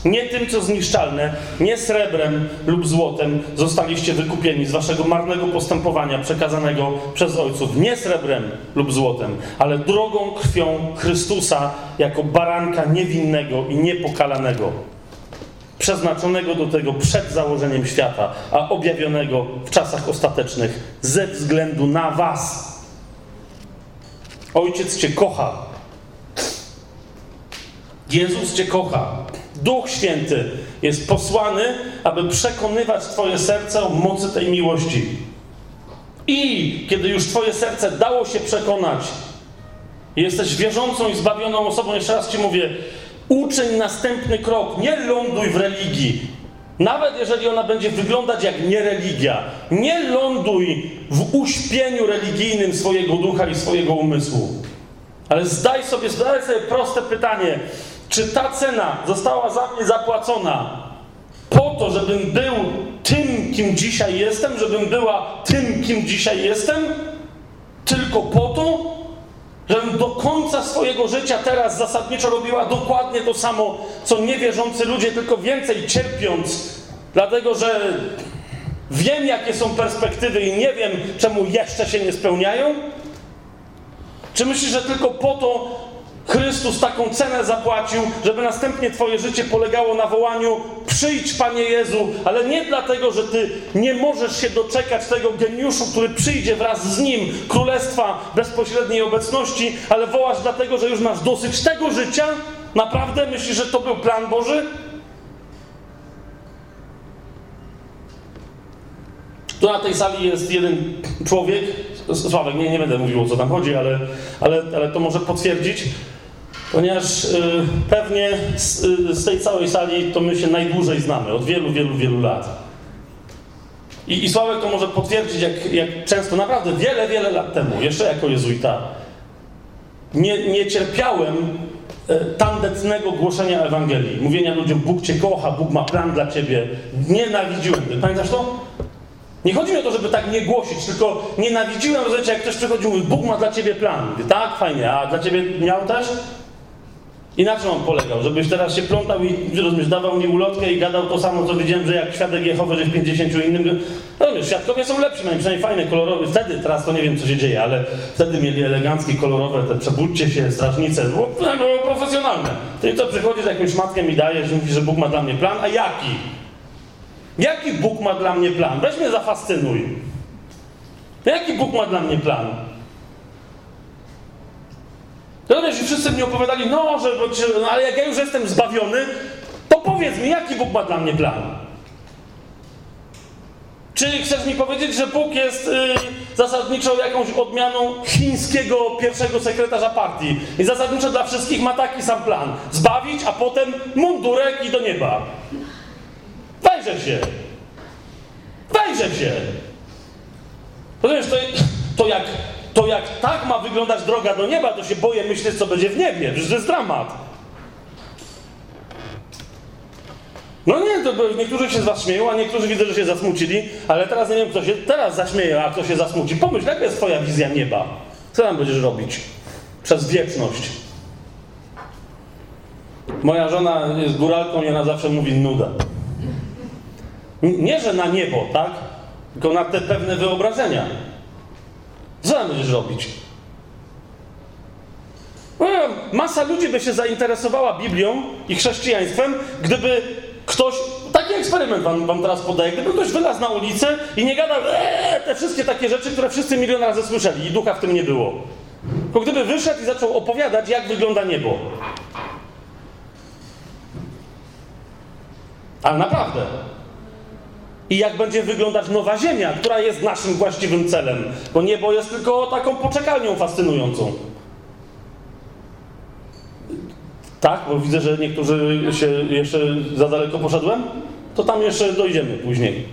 nie tym, co zniszczalne, nie srebrem lub złotem zostaliście wykupieni z waszego marnego postępowania przekazanego przez ojców. Nie srebrem lub złotem, ale drogą krwią Chrystusa jako baranka niewinnego i niepokalanego. Przeznaczonego do tego przed założeniem świata, a objawionego w czasach ostatecznych ze względu na Was. Ojciec Cię kocha. Jezus Cię kocha. Duch Święty jest posłany, aby przekonywać Twoje serce o mocy tej miłości. I kiedy już Twoje serce dało się przekonać, jesteś wierzącą i zbawioną osobą, jeszcze raz Ci mówię, uczyń następny krok. Nie ląduj w religii. Nawet jeżeli ona będzie wyglądać jak niereligia, nie ląduj w uśpieniu religijnym swojego ducha i swojego umysłu. Ale zdaj sobie, zdaj sobie proste pytanie. Czy ta cena została za mnie zapłacona po to, żebym był tym, kim dzisiaj jestem, żebym była tym, kim dzisiaj jestem? Tylko po to, żebym do końca swojego życia teraz zasadniczo robiła dokładnie to samo, co niewierzący ludzie, tylko więcej cierpiąc, dlatego że wiem, jakie są perspektywy i nie wiem, czemu jeszcze się nie spełniają? Czy myślisz, że tylko po to Chrystus taką cenę zapłacił, żeby następnie Twoje życie polegało na wołaniu: Przyjdź, Panie Jezu, ale nie dlatego, że Ty nie możesz się doczekać tego geniuszu, który przyjdzie wraz z nim, królestwa bezpośredniej obecności, ale wołasz dlatego, że już masz dosyć tego życia? Naprawdę myślisz, że to był plan Boży? Tu na tej sali jest jeden człowiek, Sławek, nie, nie będę mówił o co tam chodzi, ale, ale, ale to może potwierdzić, ponieważ y, pewnie z, y, z, tej całej sali to my się najdłużej znamy, od wielu, wielu, wielu lat. I, i Sławek to może potwierdzić, jak, jak często, naprawdę wiele, wiele lat temu, jeszcze jako jezuita, nie, nie cierpiałem y, tandetnego głoszenia Ewangelii, mówienia ludziom, Bóg Cię kocha, Bóg ma plan dla Ciebie. Nienawidziłem. Pamiętasz to? Nie chodzi mi o to, żeby tak nie głosić, tylko nienawidziłem, rozumiecie, jak ktoś przychodził mówi, Bóg ma dla ciebie plan. Mówię, tak, fajnie, a dla ciebie miał też? I na czym on polegał? Żebyś teraz się plątał i rozumiesz, dawał mi ulotkę i gadał to samo, co widziałem, że jak świadek Jehowy, że w 50 innym... Rozumiesz, świadkowie są lepsi, mają przynajmniej fajne, kolorowe. Wtedy, teraz to nie wiem, co się dzieje, ale wtedy mieli eleganckie, kolorowe, te przebudźcie się, strażnice. Było, było profesjonalne. Ty to przychodzisz, jakimś matkiem mi dajesz i mówisz, że Bóg ma dla mnie plan, a jaki? Jaki Bóg ma dla mnie plan? Weź mnie zafascynuj. Jaki Bóg ma dla mnie plan? Rozumiesz, i wszyscy mi opowiadali, no, że, no, ale jak ja już jestem zbawiony, to powiedz mi, jaki Bóg ma dla mnie plan? Czy chcesz mi powiedzieć, że Bóg jest y, zasadniczo jakąś odmianą chińskiego pierwszego sekretarza partii i zasadniczo dla wszystkich ma taki sam plan. Zbawić, a potem mundurek i do nieba. Wejrzę się. Wejrzę się. Rozumiesz, to, to, jak, to jak tak ma wyglądać droga do nieba, to się boję myśleć, co będzie w niebie. Przecież to jest dramat. No nie, to niektórzy się z was śmieją, a niektórzy widzę, że się zasmucili, ale teraz nie wiem, kto się teraz zaśmieje, a kto się zasmuci. Pomyśl, jaka jest twoja wizja nieba? Co tam będziesz robić? Przez wieczność. Moja żona jest góralką i ona zawsze mówi nuda. Nie, że na niebo, tak? Tylko na te pewne wyobrażenia. Co tam będziesz robić? No, masa ludzi by się zainteresowała Biblią i chrześcijaństwem, gdyby ktoś, taki eksperyment wam, wam teraz podaję, gdyby ktoś wylazł na ulicę i nie gadał eee, te wszystkie takie rzeczy, które wszyscy milion razy słyszeli i ducha w tym nie było. Tylko gdyby wyszedł i zaczął opowiadać, jak wygląda niebo. Ale naprawdę. I jak będzie wyglądać nowa Ziemia, która jest naszym właściwym celem. Bo niebo jest tylko taką poczekalnią fascynującą. Tak, bo widzę, że niektórzy się jeszcze za daleko poszedłem. To tam jeszcze dojdziemy później.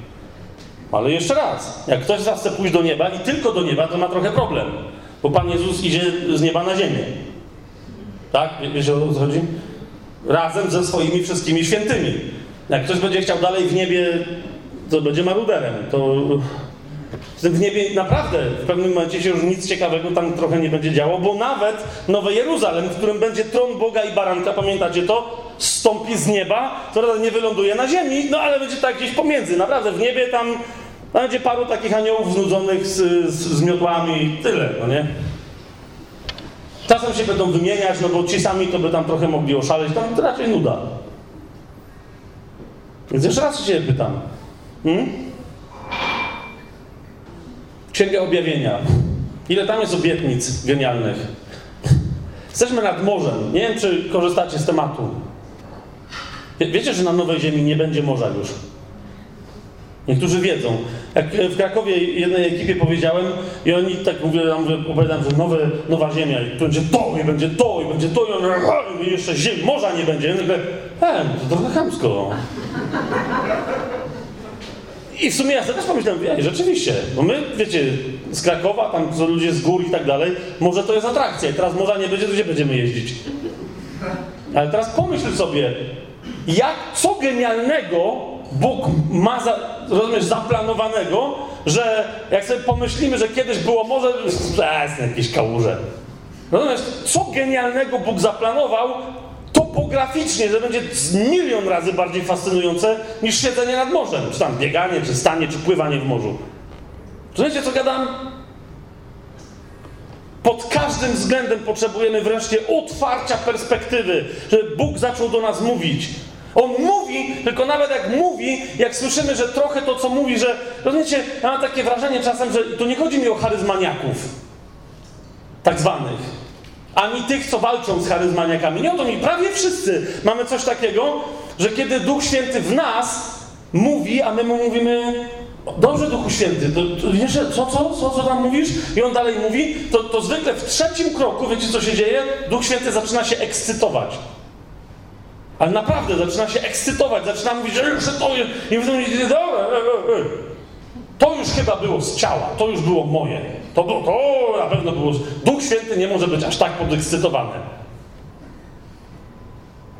Ale jeszcze raz, jak ktoś z was chce pójść do nieba i tylko do nieba, to ma trochę problem. Bo Pan Jezus idzie z nieba na ziemię. Tak? Wiecie o co chodzi? Razem ze swoimi wszystkimi świętymi. Jak ktoś będzie chciał dalej w niebie, to będzie maruderem. To w niebie naprawdę w pewnym momencie się już nic ciekawego tam trochę nie będzie działo, bo nawet Nowe Jeruzalem, w którym będzie tron Boga i baranka, pamiętacie to? Stąpi z nieba, to nie wyląduje na ziemi, no ale będzie tak gdzieś pomiędzy. Naprawdę w niebie tam będzie paru takich aniołów znudzonych z, z, z miotłami, tyle, no nie? Czasem się będą wymieniać, no bo ci sami to by tam trochę mogli oszaleć, tam to raczej nuda. Więc jeszcze raz się pytam. Hmm? Księga Objawienia. Ile tam jest obietnic genialnych? Jesteśmy nad morzem. Nie wiem, czy korzystacie z tematu. Wie, wiecie, że na Nowej Ziemi nie będzie morza już. Niektórzy wiedzą. Jak w Krakowie jednej ekipie powiedziałem i oni tak mówię, ja mówię opowiadam, że nowe, nowa ziemia i będzie to, i będzie to, i będzie to, i, on, i jeszcze ziemi, morza nie będzie. Ja mówię, e, to trochę chamsko. I w sumie ja też pomyślałem, ej, rzeczywiście, bo my, wiecie, z Krakowa, tam są ludzie z gór i tak dalej, może to jest atrakcja i teraz morza nie będzie, to gdzie będziemy jeździć? Ale teraz pomyśl sobie, jak, co genialnego Bóg ma, za, rozumiesz, zaplanowanego, że jak sobie pomyślimy, że kiedyś było morze, jest jakieś kałuże. Rozumiesz, co genialnego Bóg zaplanował, topograficznie, że będzie milion razy bardziej fascynujące niż siedzenie nad morzem. Czy tam bieganie, czy stanie, czy pływanie w morzu. Rozumiecie, co gadam? Pod każdym względem potrzebujemy wreszcie otwarcia perspektywy, żeby Bóg zaczął do nas mówić. On mówi, tylko nawet jak mówi, jak słyszymy, że trochę to, co mówi, że rozumiecie, ja mam takie wrażenie czasem, że to nie chodzi mi o charyzmaniaków, tak zwanych, ani tych, co walczą z charyzmaniakami. Nie to mi, prawie wszyscy mamy coś takiego, że kiedy Duch Święty w nas mówi, a my mu mówimy, dobrze Duchu Święty, to, to co, co, co, co tam mówisz? I on dalej mówi, to, to zwykle w trzecim kroku, wiecie co się dzieje? Duch Święty zaczyna się ekscytować. Ale naprawdę zaczyna się ekscytować, zaczyna mówić, że to jest. I wy mówicie, dobra, e, e, e. to już chyba było z ciała, to już było moje. To, było, to na pewno było. Duch Święty nie może być aż tak podekscytowany.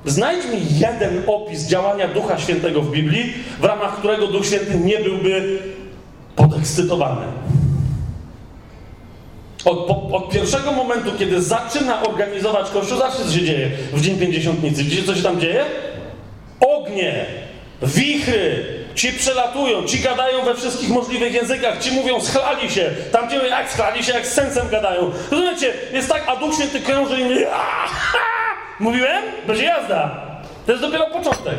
Znajdź mi jeden opis działania Ducha Świętego w Biblii, w ramach którego Duch Święty nie byłby podekscytowany. Od, po, od, pierwszego momentu, kiedy zaczyna organizować Kościół, zawsze co się dzieje w Dzień Pięćdziesiątnicy. Widzicie, co się tam dzieje? Ognie, wichry, ci przelatują, ci gadają we wszystkich możliwych językach, ci mówią, schlali się, tam ci jak schlali się, jak z sensem gadają. Rozumiecie? Jest tak, a Duch Święty krąży i mówi, mówiłem? Będzie jazda. To jest dopiero początek.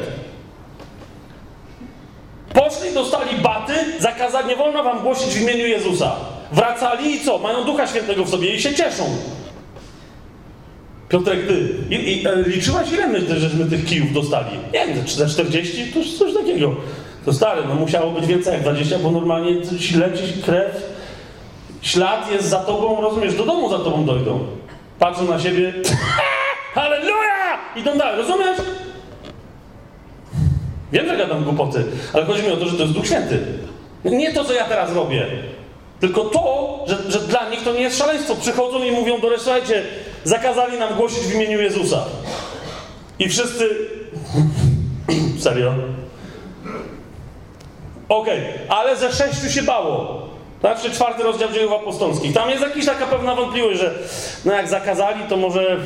Poszli, dostali baty, zakazali, nie wolno wam głosić w imieniu Jezusa. Wracali i co? Mają Ducha Świętego w sobie i się cieszą. Piotrek, ty i, i, e, liczyłaś ile my, żeśmy tych kijów dostali? Nie wiem, za 40? To coś takiego. To stary, no musiało być więcej jak 20, bo normalnie leci krew, ślad jest za tobą, rozumiesz, do domu za tobą dojdą. Patrzą na siebie, halleluja! Idą dalej, rozumiesz? Wiem, że gadam głupoty, ale chodzi mi o to, że to jest Duch Święty. Nie to, co ja teraz robię. Tylko to, że, że dla nich to nie jest szaleństwo. Przychodzą i mówią do reszty, zakazali nam głosić w imieniu Jezusa. I wszyscy... Serio? Okej, okay. ale ze sześciu się bało. Tak? Czy czwarty rozdział dziejów apostolskich. Tam jest jakaś taka pewna wątpliwość, że no jak zakazali, to może,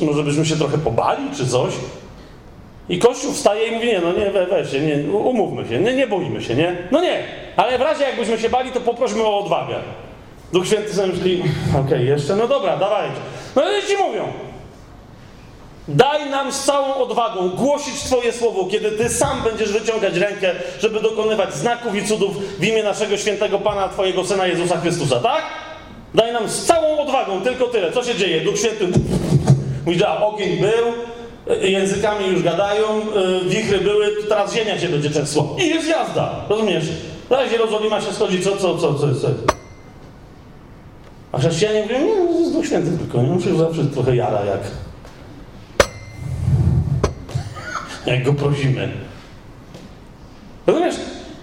może byśmy się trochę pobali, czy coś. I Kościół wstaje i mówi, nie, no nie, we, weźcie, nie, umówmy się, nie, nie boimy się, nie? No nie, ale w razie jakbyśmy się bali, to poprośmy o odwagę. Duch Święty sobie myśli, okej, okay, jeszcze, no dobra, dawajcie. No i ci mówią, Daj nam z całą odwagą głosić Twoje słowo, kiedy Ty sam będziesz wyciągać rękę, żeby dokonywać znaków i cudów w imię naszego świętego Pana, Twojego Syna Jezusa Chrystusa, tak? Daj nam z całą odwagą, tylko tyle. Co się dzieje? Duch Święty mówi, a ogień był, językami już gadają, y, wichry były, teraz ziemia się będzie trzęsła. I jest jazda, rozumiesz? Zaraz Jerozolima się schodzi, co, co, co, co jest? A chrześcijanie mówią, nie, to jest Duch Święty tylko, nie muszę zawsze trochę jara jak jak go prosimy. Rozumiesz?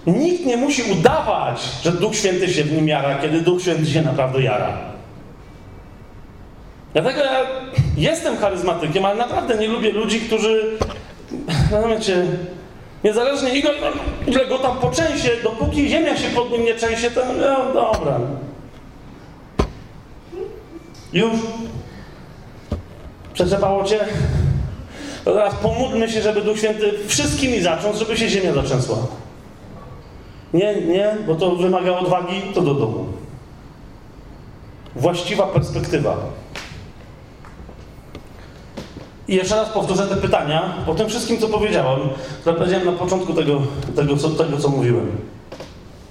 Nikt nie musi udawać, że Duch Święty się w nim jara, kiedy Duch Święty się naprawdę jara. Dlatego ja jestem charyzmatykiem, ale naprawdę nie lubię ludzi, którzy, rozumiecie, niezależnie ile, ile go tam poczęsie, dopóki ziemia się pod nim nie trzęsie, to no dobra. Już? Przetrzepało cię? To teraz pomódlmy się, żeby Duch Święty wszystkimi zacząć, żeby się ziemia zatrzęsła. Nie, nie, bo to wymaga odwagi, to do domu. Właściwa perspektywa. I jeszcze raz powtórzę te pytania po tym wszystkim, co powiedziałem, które powiedziałem na początku tego, tego, co, tego, co mówiłem.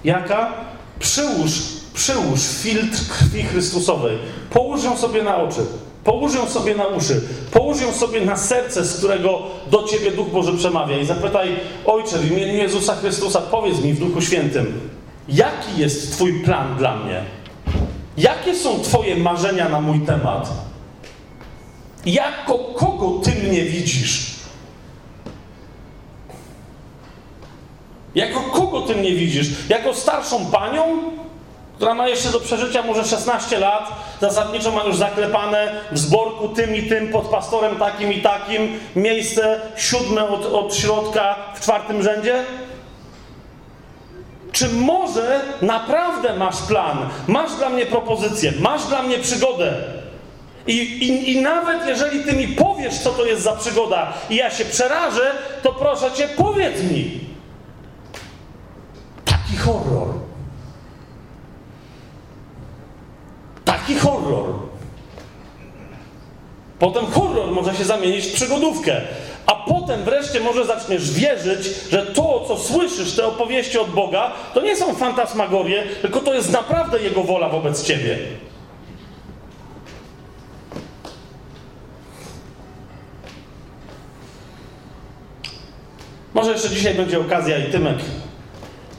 Jaka? Przyłóż, przyłóż filtr krwi Chrystusowej. Połóż ją sobie na oczy. Połóż ją sobie na uszy, połóż ją sobie na serce, z którego do Ciebie Duch Boży przemawia i zapytaj, Ojcze, w imieniu Jezusa Chrystusa, powiedz mi w Duchu Świętym, jaki jest Twój plan dla mnie? Jakie są Twoje marzenia na mój temat? Jako kogo Ty mnie widzisz? Jako kogo Ty mnie widzisz? Jako starszą panią? Która ma jeszcze do przeżycia może 16 lat, zasadniczo ma już zaklepane w zborku tym i tym, pod pastorem takim i takim, miejsce siódme od, od środka w czwartym rzędzie? Czy może naprawdę masz plan, masz dla mnie propozycję, masz dla mnie przygodę? I, i, I nawet jeżeli ty mi powiesz, co to jest za przygoda, i ja się przerażę, to proszę cię, powiedz mi. Taki horror. Taki horror. Potem horror może się zamienić w przygodówkę. A potem wreszcie może zaczniesz wierzyć, że to, co słyszysz, te opowieści od Boga, to nie są fantasmagorie, tylko to jest naprawdę Jego wola wobec ciebie. Może jeszcze dzisiaj będzie okazja i Tymek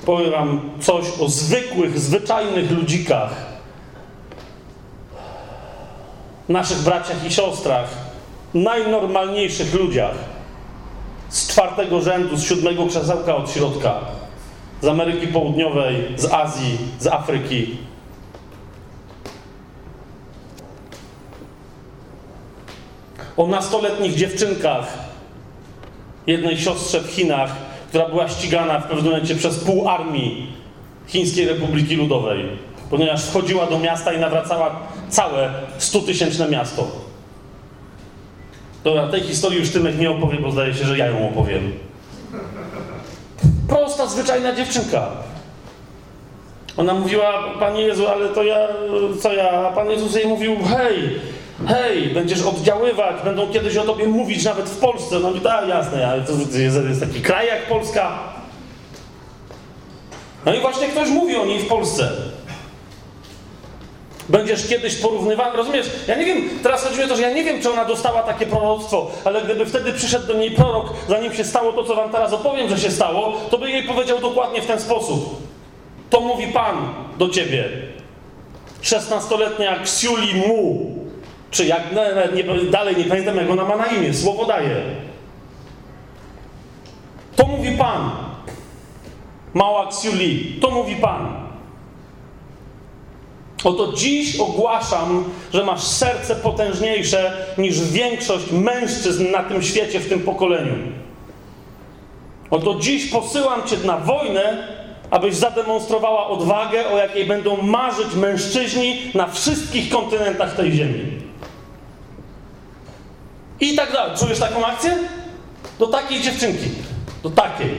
powiem wam coś o zwykłych, zwyczajnych ludzikach, naszych braciach i siostrach, najnormalniejszych ludziach z czwartego rzędu, z siódmego krzesełka od środka, z Ameryki Południowej, z Azji, z Afryki. O nastoletnich dziewczynkach, jednej siostrze w Chinach, która była ścigana w pewnym momencie przez pół armii Chińskiej Republiki Ludowej ponieważ wchodziła do miasta i nawracała całe stutysięczne miasto. Dobra, tej historii już Tymek nie opowie, bo zdaje się, że ja ją opowiem. Prosta, zwyczajna dziewczynka. Ona mówiła, Panie Jezu, ale to ja, co ja? A Pan Jezus jej mówił, hej, hej, będziesz oddziaływać, będą kiedyś o Tobie mówić nawet w Polsce. No i tak, jasne, ale to jest, jest taki kraj jak Polska. No i właśnie ktoś mówi o niej w Polsce. Będziesz kiedyś porównywany, rozumiesz? Ja nie wiem, teraz chodzi o to, że ja nie wiem, czy ona dostała takie proroctwo, ale gdyby wtedy przyszedł do niej prorok, zanim się stało to, co wam teraz opowiem, że się stało, to by jej powiedział dokładnie w ten sposób. To mówi Pan do ciebie. Szesnastoletnia Ksiuli Mu, czy jak, nie, nie, dalej nie pamiętam, jak ona ma na imię, słowo daje. To mówi Pan. Mała Ksiuli, to mówi Pan. Oto dziś ogłaszam, że masz serce potężniejsze niż większość mężczyzn na tym świecie, w tym pokoleniu. Oto dziś posyłam cię na wojnę, abyś zademonstrowała odwagę, o jakiej będą marzyć mężczyźni na wszystkich kontynentach tej ziemi. I tak dalej. Czujesz taką akcję? Do takiej dziewczynki. Do takiej.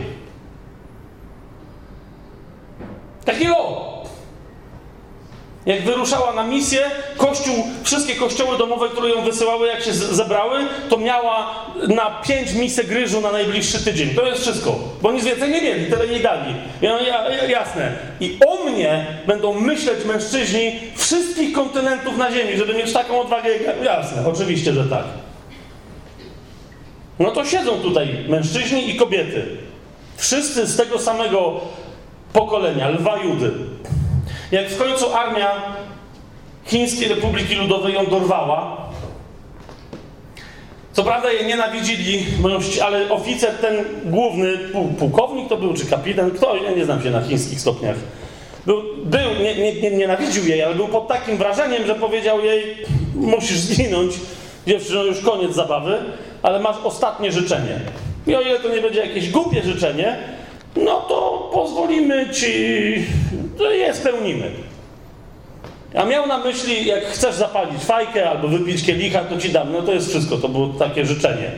Takiego jak wyruszała na misję, kościół, wszystkie kościoły domowe, które ją wysyłały, jak się zebrały, to miała na pięć misek ryżu na najbliższy tydzień. To jest wszystko. Bo nic więcej nie mieli, tyle nie dali. Ja, ja, jasne. I o mnie będą myśleć mężczyźni wszystkich kontynentów na ziemi, żeby mieć taką odwagę. Jasne, oczywiście, że tak. No to siedzą tutaj mężczyźni i kobiety. Wszyscy z tego samego pokolenia, lwa Judy. Jak w końcu armia Chińskiej Republiki Ludowej ją dorwała, co prawda jej nienawidzili, ale oficer ten główny, pułkownik to był, czy kapitan, kto, ja nie znam się na chińskich stopniach, był, był nie, nie, nie, nienawidził jej, ale był pod takim wrażeniem, że powiedział jej, musisz zginąć, dziewczyno, już koniec zabawy, ale masz ostatnie życzenie. I o ile to nie będzie jakieś głupie życzenie, no to pozwolimy ci, to je spełnimy. A miał na myśli, jak chcesz zapalić fajkę albo wypić kielicha, to ci dam. No to jest wszystko, to było takie życzenie.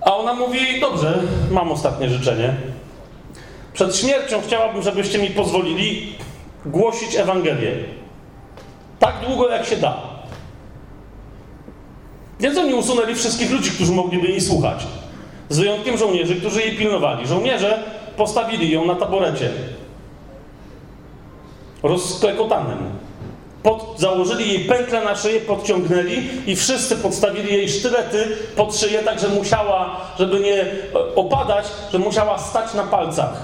A ona mówi, dobrze, mam ostatnie życzenie. Przed śmiercią chciałabym, żebyście mi pozwolili głosić Ewangelię. Tak długo, jak się da. Więc oni usunęli wszystkich ludzi, którzy mogliby jej słuchać. Z wyjątkiem żołnierzy, którzy jej pilnowali. Żołnierze postawili ją na taborecie. Rozklekotanym. Pod, założyli jej pętlę na szyję, podciągnęli i wszyscy podstawili jej sztylety pod szyję, tak że musiała, żeby nie e, opadać, że musiała stać na palcach.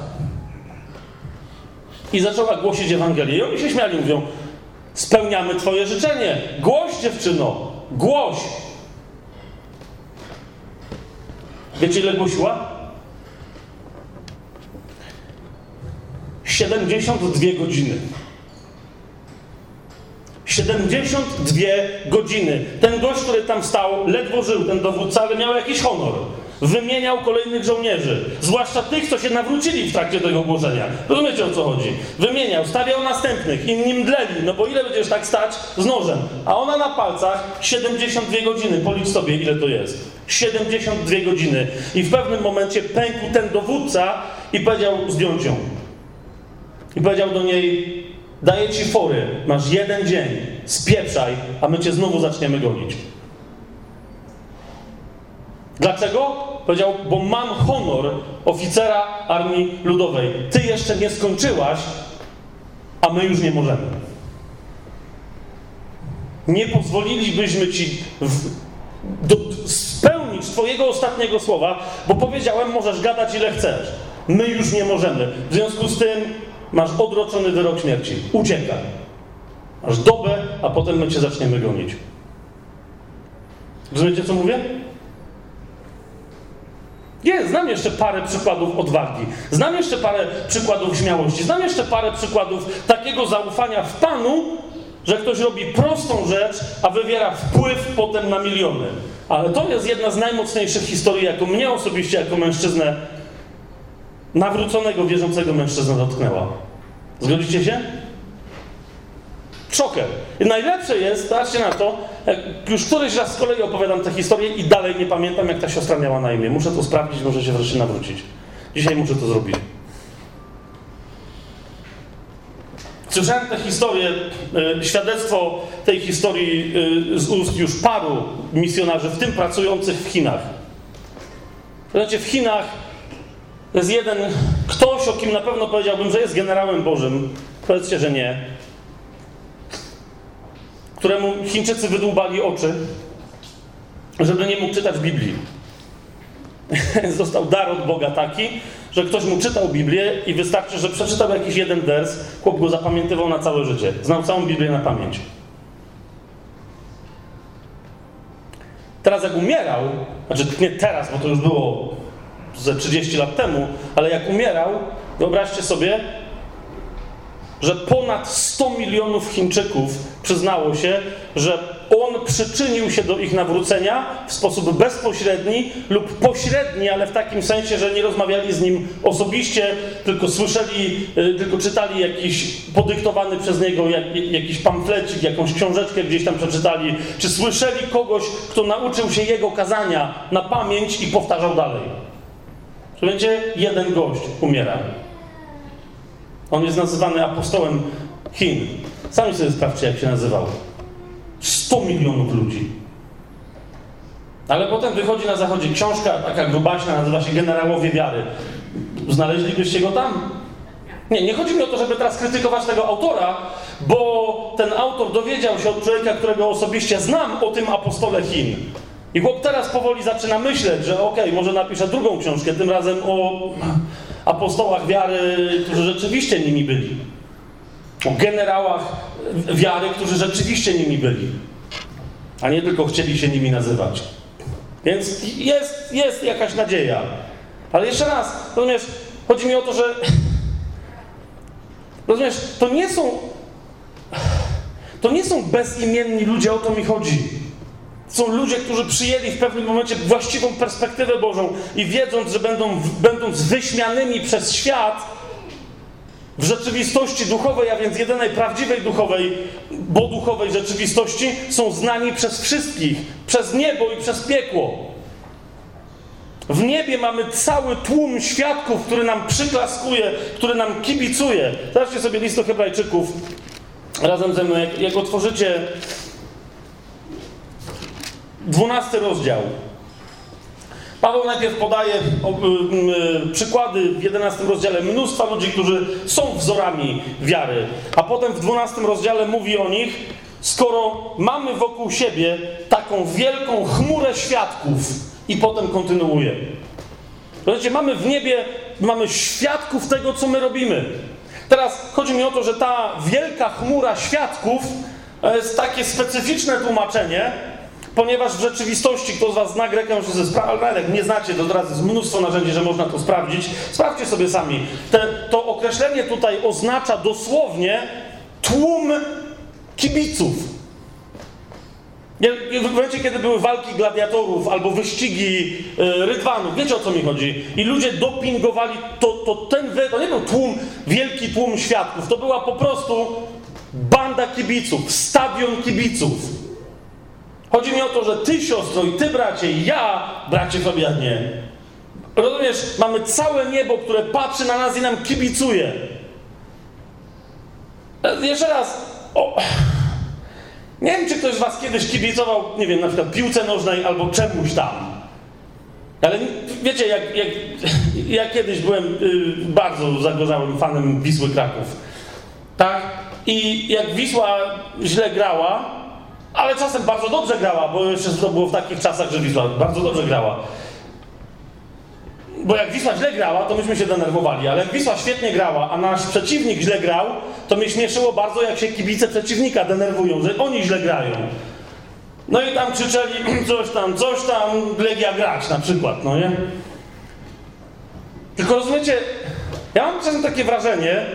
I zaczęła głosić Ewangelię. I oni się śmiali, mówią, spełniamy twoje życzenie. Głoś, dziewczyno, głoś. Wiecie, ile głosiła? 72 godziny. 72 godziny. Ten gość, który tam stał, ledwo żył, ten dowódca, ale miał jakiś honor. Wymieniał kolejnych żołnierzy, zwłaszcza tych, co się nawrócili w trakcie tego głoszenia. Rozumiecie o co chodzi? Wymieniał, stawiał następnych, inni mdleli, no bo ile będziesz tak stać z nożem? A ona na palcach 72 godziny, policz sobie ile to jest. 72 godziny. I w pewnym momencie pękł ten dowódca i powiedział, zdjąć ją. I powiedział do niej, daję ci fory, masz jeden dzień, spieprzaj, a my cię znowu zaczniemy gonić. Dlaczego? Powiedział, bo mam honor oficera Armii Ludowej. Ty jeszcze nie skończyłaś, a my już nie możemy. Nie pozwolilibyśmy ci w, do, spełnić Twojego ostatniego słowa, bo powiedziałem, możesz gadać ile chcesz. My już nie możemy. W związku z tym masz odroczony wyrok śmierci. Uciekaj. Masz dobę, a potem my cię zaczniemy gonić. Rozumiecie, co mówię? Nie, znam jeszcze parę przykładów odwagi. Znam jeszcze parę przykładów śmiałości. Znam jeszcze parę przykładów takiego zaufania w Panu, że ktoś robi prostą rzecz, a wywiera wpływ potem na miliony. Ale to jest jedna z najmocniejszych historii, jaką mnie osobiście jako mężczyznę, nawróconego, wierzącego mężczyznę dotknęła. Zgodzicie się? Szoker. Najlepsze jest, patrzcie na to, już któryś raz z kolei opowiadam tę historię i dalej nie pamiętam, jak ta siostra miała na imię. Muszę to sprawdzić, muszę się wreszcie nawrócić. Dzisiaj muszę to zrobić. Słyszałem tę historię, e, świadectwo tej historii e, z ust już paru misjonarzy, w tym pracujących w Chinach. Znaczy, w Chinach jest jeden ktoś, o kim na pewno powiedziałbym, że jest generałem Bożym. Powiedzcie, że nie. Któremu Chińczycy wydłubali oczy, żeby nie mógł czytać Biblii. Został dar od Boga taki, że ktoś mu czytał Biblię i wystarczy, że przeczytał jakiś jeden wers, chłop go zapamiętywał na całe życie. Znał całą Biblię na pamięć. Teraz jak umierał, znaczy nie teraz, bo to już było ze 30 lat temu, ale jak umierał, wyobraźcie sobie, że ponad 100 milionów Chińczyków przyznało się, że on przyczynił się do ich nawrócenia w sposób bezpośredni lub pośredni, ale w takim sensie, że nie rozmawiali z nim osobiście, tylko słyszeli, y, tylko czytali jakiś podyktowany przez niego jak, jakiś pamflecik, jakąś książeczkę gdzieś tam przeczytali, czy słyszeli kogoś, kto nauczył się jego kazania na pamięć i powtarzał dalej. Słuchajcie, jeden gość umiera. On jest nazywany apostołem Chin. Sami sobie sprawdźcie, jak się nazywał. 100 milionów ludzi. Ale potem wychodzi na zachodzie książka, taka grubaśna, nazywa się Generałowie Wiary. Znaleźlibyście go tam? Nie, nie chodzi mi o to, żeby teraz krytykować tego autora, bo ten autor dowiedział się od człowieka, którego osobiście znam, o tym apostole Chin. I chłop teraz powoli zaczyna myśleć, że okej, okay, może napisze drugą książkę, tym razem o apostołach wiary, którzy rzeczywiście nimi byli. O generałach wiary, którzy rzeczywiście nimi byli. A nie tylko chcieli się nimi nazywać. Więc jest, jest jakaś nadzieja. Ale jeszcze raz, rozumiesz, chodzi mi o to, że. Rozumiesz, to nie są. To nie są bezimienni ludzie, o to mi chodzi. Są ludzie, którzy przyjęli w pewnym momencie właściwą perspektywę Bożą i wiedząc, że będą, będąc wyśmianymi przez świat, w rzeczywistości duchowej, a więc jedynej prawdziwej duchowej, bo duchowej rzeczywistości, są znani przez wszystkich, przez niebo i przez piekło. W niebie mamy cały tłum świadków, który nam przyklaskuje, który nam kibicuje. Zobaczcie sobie list do Hebrajczyków razem ze mną. Jak, jak otworzycie 12 rozdział. Paweł najpierw podaje przykłady w 11 rozdziale mnóstwa ludzi, którzy są wzorami wiary, a potem w 12 rozdziale mówi o nich, skoro mamy wokół siebie taką wielką chmurę świadków i potem kontynuuje. Zobaczcie, mamy w niebie, mamy świadków tego, co my robimy. Teraz chodzi mi o to, że ta wielka chmura świadków to jest takie specyficzne tłumaczenie, ponieważ w rzeczywistości, kto z Was zna Grekę, już ze jak nie znacie, to teraz jest mnóstwo narzędzi, że można to sprawdzić. Sprawdźcie sobie sami. Te, to określenie tutaj oznacza dosłownie tłum kibiców. W momencie, kiedy były walki gladiatorów albo wyścigi yy, rydwanów, wiecie o co mi chodzi? I ludzie dopingowali, to, to ten, to nie był tłum, wielki tłum świadków, to była po prostu banda kibiców, stadion kibiców. Chodzi mi o to, że ty, siostro, i ty, bracie, i ja, bracie Fabianie, rozumiesz, mamy całe niebo, które patrzy na nas i nam kibicuje. E, jeszcze raz, o, nie wiem, czy ktoś z was kiedyś kibicował, nie wiem, na przykład piłce nożnej albo czemuś tam. Ale wiecie, jak, jak ja kiedyś byłem y, bardzo zagorzałym fanem Wisły Kraków. Tak? I jak Wisła źle grała, ale czasem bardzo dobrze grała, bo jeszcze to było w takich czasach, że Wisła bardzo dobrze grała. Bo jak Wisła źle grała, to myśmy się denerwowali, ale jak Wisła świetnie grała, a nasz przeciwnik źle grał, to mnie śmieszyło bardzo, jak się kibice przeciwnika denerwują, że oni źle grają. No i tam krzyczeli coś tam, coś tam, Legia grać na przykład, no nie? Tylko rozumiecie, ja mam czasem takie wrażenie,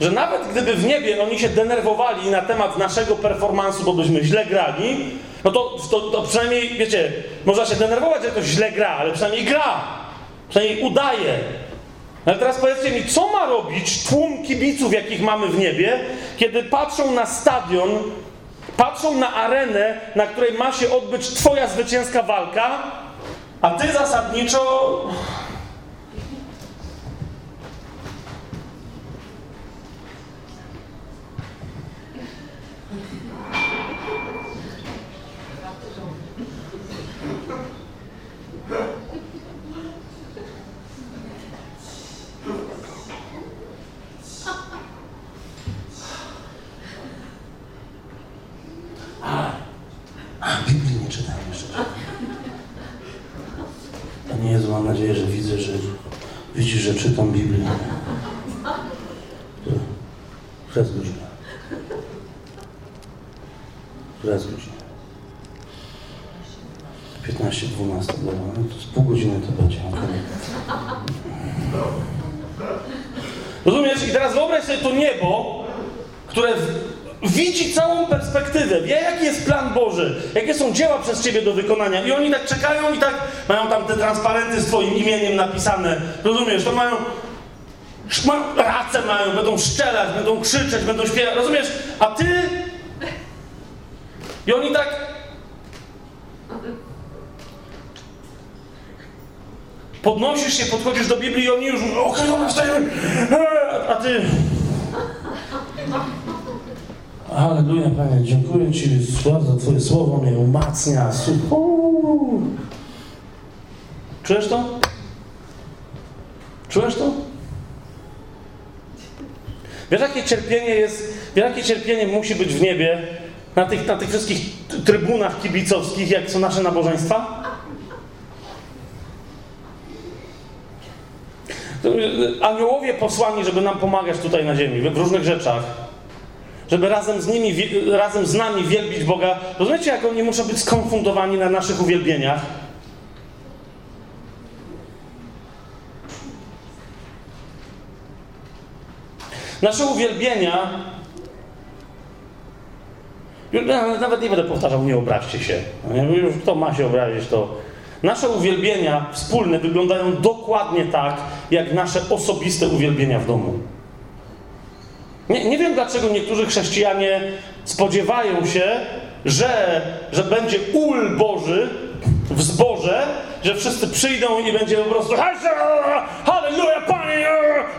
że nawet gdyby w niebie oni się denerwowali na temat naszego performansu, bo byśmy źle grali, no to, to, to przynajmniej, wiecie, można się denerwować, że ktoś źle gra, ale przynajmniej gra. Przynajmniej udaje. Ale teraz powiedzcie mi, co ma robić tłum kibiców, jakich mamy w niebie, kiedy patrzą na stadion, patrzą na arenę, na której ma się odbyć Twoja zwycięska walka, a Ty zasadniczo mam nadzieję, że widzę, że widzisz, że czytam Biblię. Rozgódź mnie. Rozgódź mnie. 15, 12, dobra, no to z pół godziny to będzie. Okay. Rozumiesz? I teraz wyobraź sobie to niebo, które widzi całą perspektywę, wie jaki jest plan Boży, jakie są dzieła przez Ciebie do wykonania. I oni tak czekają i tak mają tam te transparenty z Twoim imieniem napisane, rozumiesz, to mają race mają, będą szczelać, będą krzyczeć, będą śpiewać, rozumiesz, a Ty? I oni tak podnosisz się, podchodzisz do Biblii i oni już okej, okay, dobra, a Ty Aleluja, Panie, dziękuję Ci za Twoje słowo, mnie umacnia. Uuu. Czujesz to? Czujesz to? Wiesz, jakie cierpienie jest, wiesz, jakie cierpienie musi być w niebie na tych, na tych wszystkich trybunach kibicowskich, jak są nasze nabożeństwa? Aniołowie posłani, żeby nam pomagać tutaj na ziemi, w różnych rzeczach żeby razem z nimi, razem z nami wielbić Boga. Rozumiecie, jak oni muszą być skonfundowani na naszych uwielbieniach? Nasze uwielbienia. Nawet nie będę powtarzał, nie obraźcie się. Już kto ma się obrazić, to. Nasze uwielbienia wspólne wyglądają dokładnie tak, jak nasze osobiste uwielbienia w domu. Nie, nie wiem, dlaczego niektórzy chrześcijanie spodziewają się, że, że będzie ul Boży w zborze, że wszyscy przyjdą i będzie po prostu Halleluja, Panie!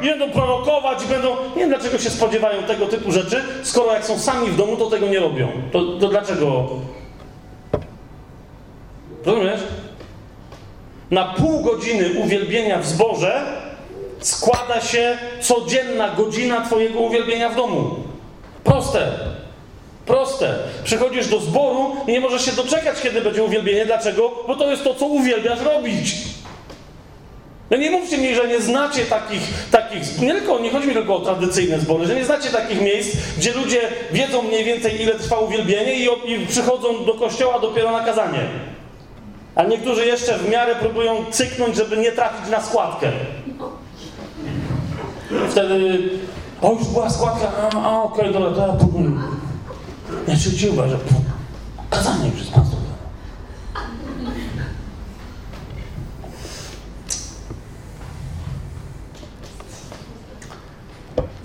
I będą prorokować i będą... Nie wiem, dlaczego się spodziewają tego typu rzeczy, skoro jak są sami w domu, to tego nie robią. To, to dlaczego? Rozumiesz? Na pół godziny uwielbienia w zborze składa się codzienna godzina Twojego uwielbienia w domu. Proste. Proste. Przychodzisz do zboru i nie możesz się doczekać, kiedy będzie uwielbienie. Dlaczego? Bo to jest to, co uwielbiasz robić. No nie mówcie mi, że nie znacie takich, takich nie, tylko, nie chodzi mi tylko o tradycyjne zbory, że nie znacie takich miejsc, gdzie ludzie wiedzą mniej więcej, ile trwa uwielbienie i, i przychodzą do kościoła dopiero na kazanie. A niektórzy jeszcze w miarę próbują cyknąć, żeby nie trafić na składkę. Wtedy, o już była składka, a, a okej, okay, dobra, to ja próbuję. Ja się dziwię, że kazanie przez.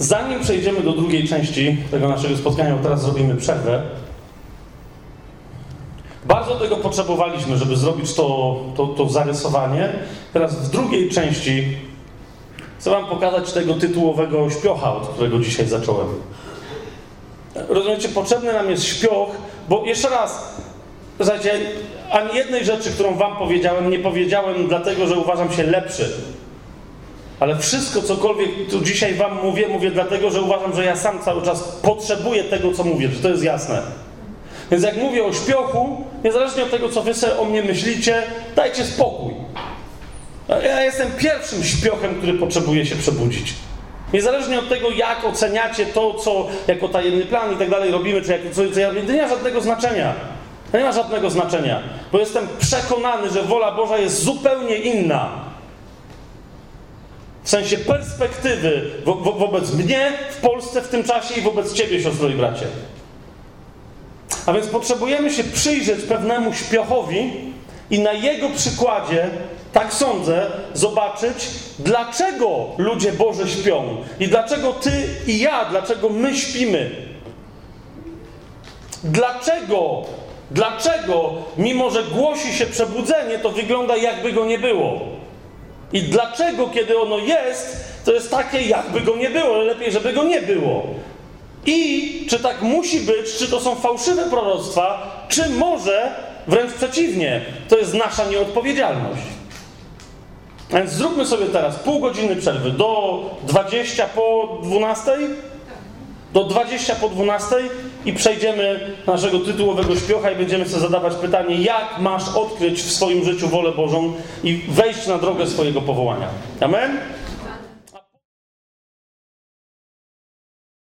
Zanim przejdziemy do drugiej części tego naszego spotkania, bo teraz zrobimy przerwę. Bardzo tego potrzebowaliśmy, żeby zrobić to, to, to zarysowanie. Teraz w drugiej części Chcę Wam pokazać tego tytułowego śpiocha, od którego dzisiaj zacząłem. Rozumiecie, potrzebny nam jest śpioch, bo jeszcze raz, słuchajcie, ani jednej rzeczy, którą Wam powiedziałem, nie powiedziałem dlatego, że uważam się lepszy. Ale wszystko, cokolwiek tu dzisiaj Wam mówię, mówię dlatego, że uważam, że ja sam cały czas potrzebuję tego, co mówię, że to jest jasne. Więc jak mówię o śpiochu, niezależnie od tego, co Wy sobie o mnie myślicie, dajcie spokój. Ja jestem pierwszym śpiochem, który potrzebuje się przebudzić. Niezależnie od tego, jak oceniacie to, co jako tajemny plan i tak dalej robimy, czy jak, co, co ja nie ma żadnego znaczenia. To nie ma żadnego znaczenia, bo jestem przekonany, że wola Boża jest zupełnie inna. W sensie perspektywy wo wo wobec mnie w Polsce w tym czasie i wobec ciebie, siostro i bracie. A więc potrzebujemy się przyjrzeć pewnemu śpiochowi i na jego przykładzie tak sądzę, zobaczyć, dlaczego ludzie Boże śpią i dlaczego ty i ja, dlaczego my śpimy. Dlaczego, dlaczego, mimo że głosi się przebudzenie, to wygląda jakby go nie było. I dlaczego, kiedy ono jest, to jest takie, jakby go nie było, ale lepiej, żeby go nie było. I czy tak musi być, czy to są fałszywe proroctwa, czy może wręcz przeciwnie, to jest nasza nieodpowiedzialność. Więc zróbmy sobie teraz pół godziny przerwy do 20 po 12? Do 20 po 12 i przejdziemy naszego tytułowego śpiocha i będziemy sobie zadawać pytanie, jak masz odkryć w swoim życiu wolę Bożą i wejść na drogę swojego powołania. Amen?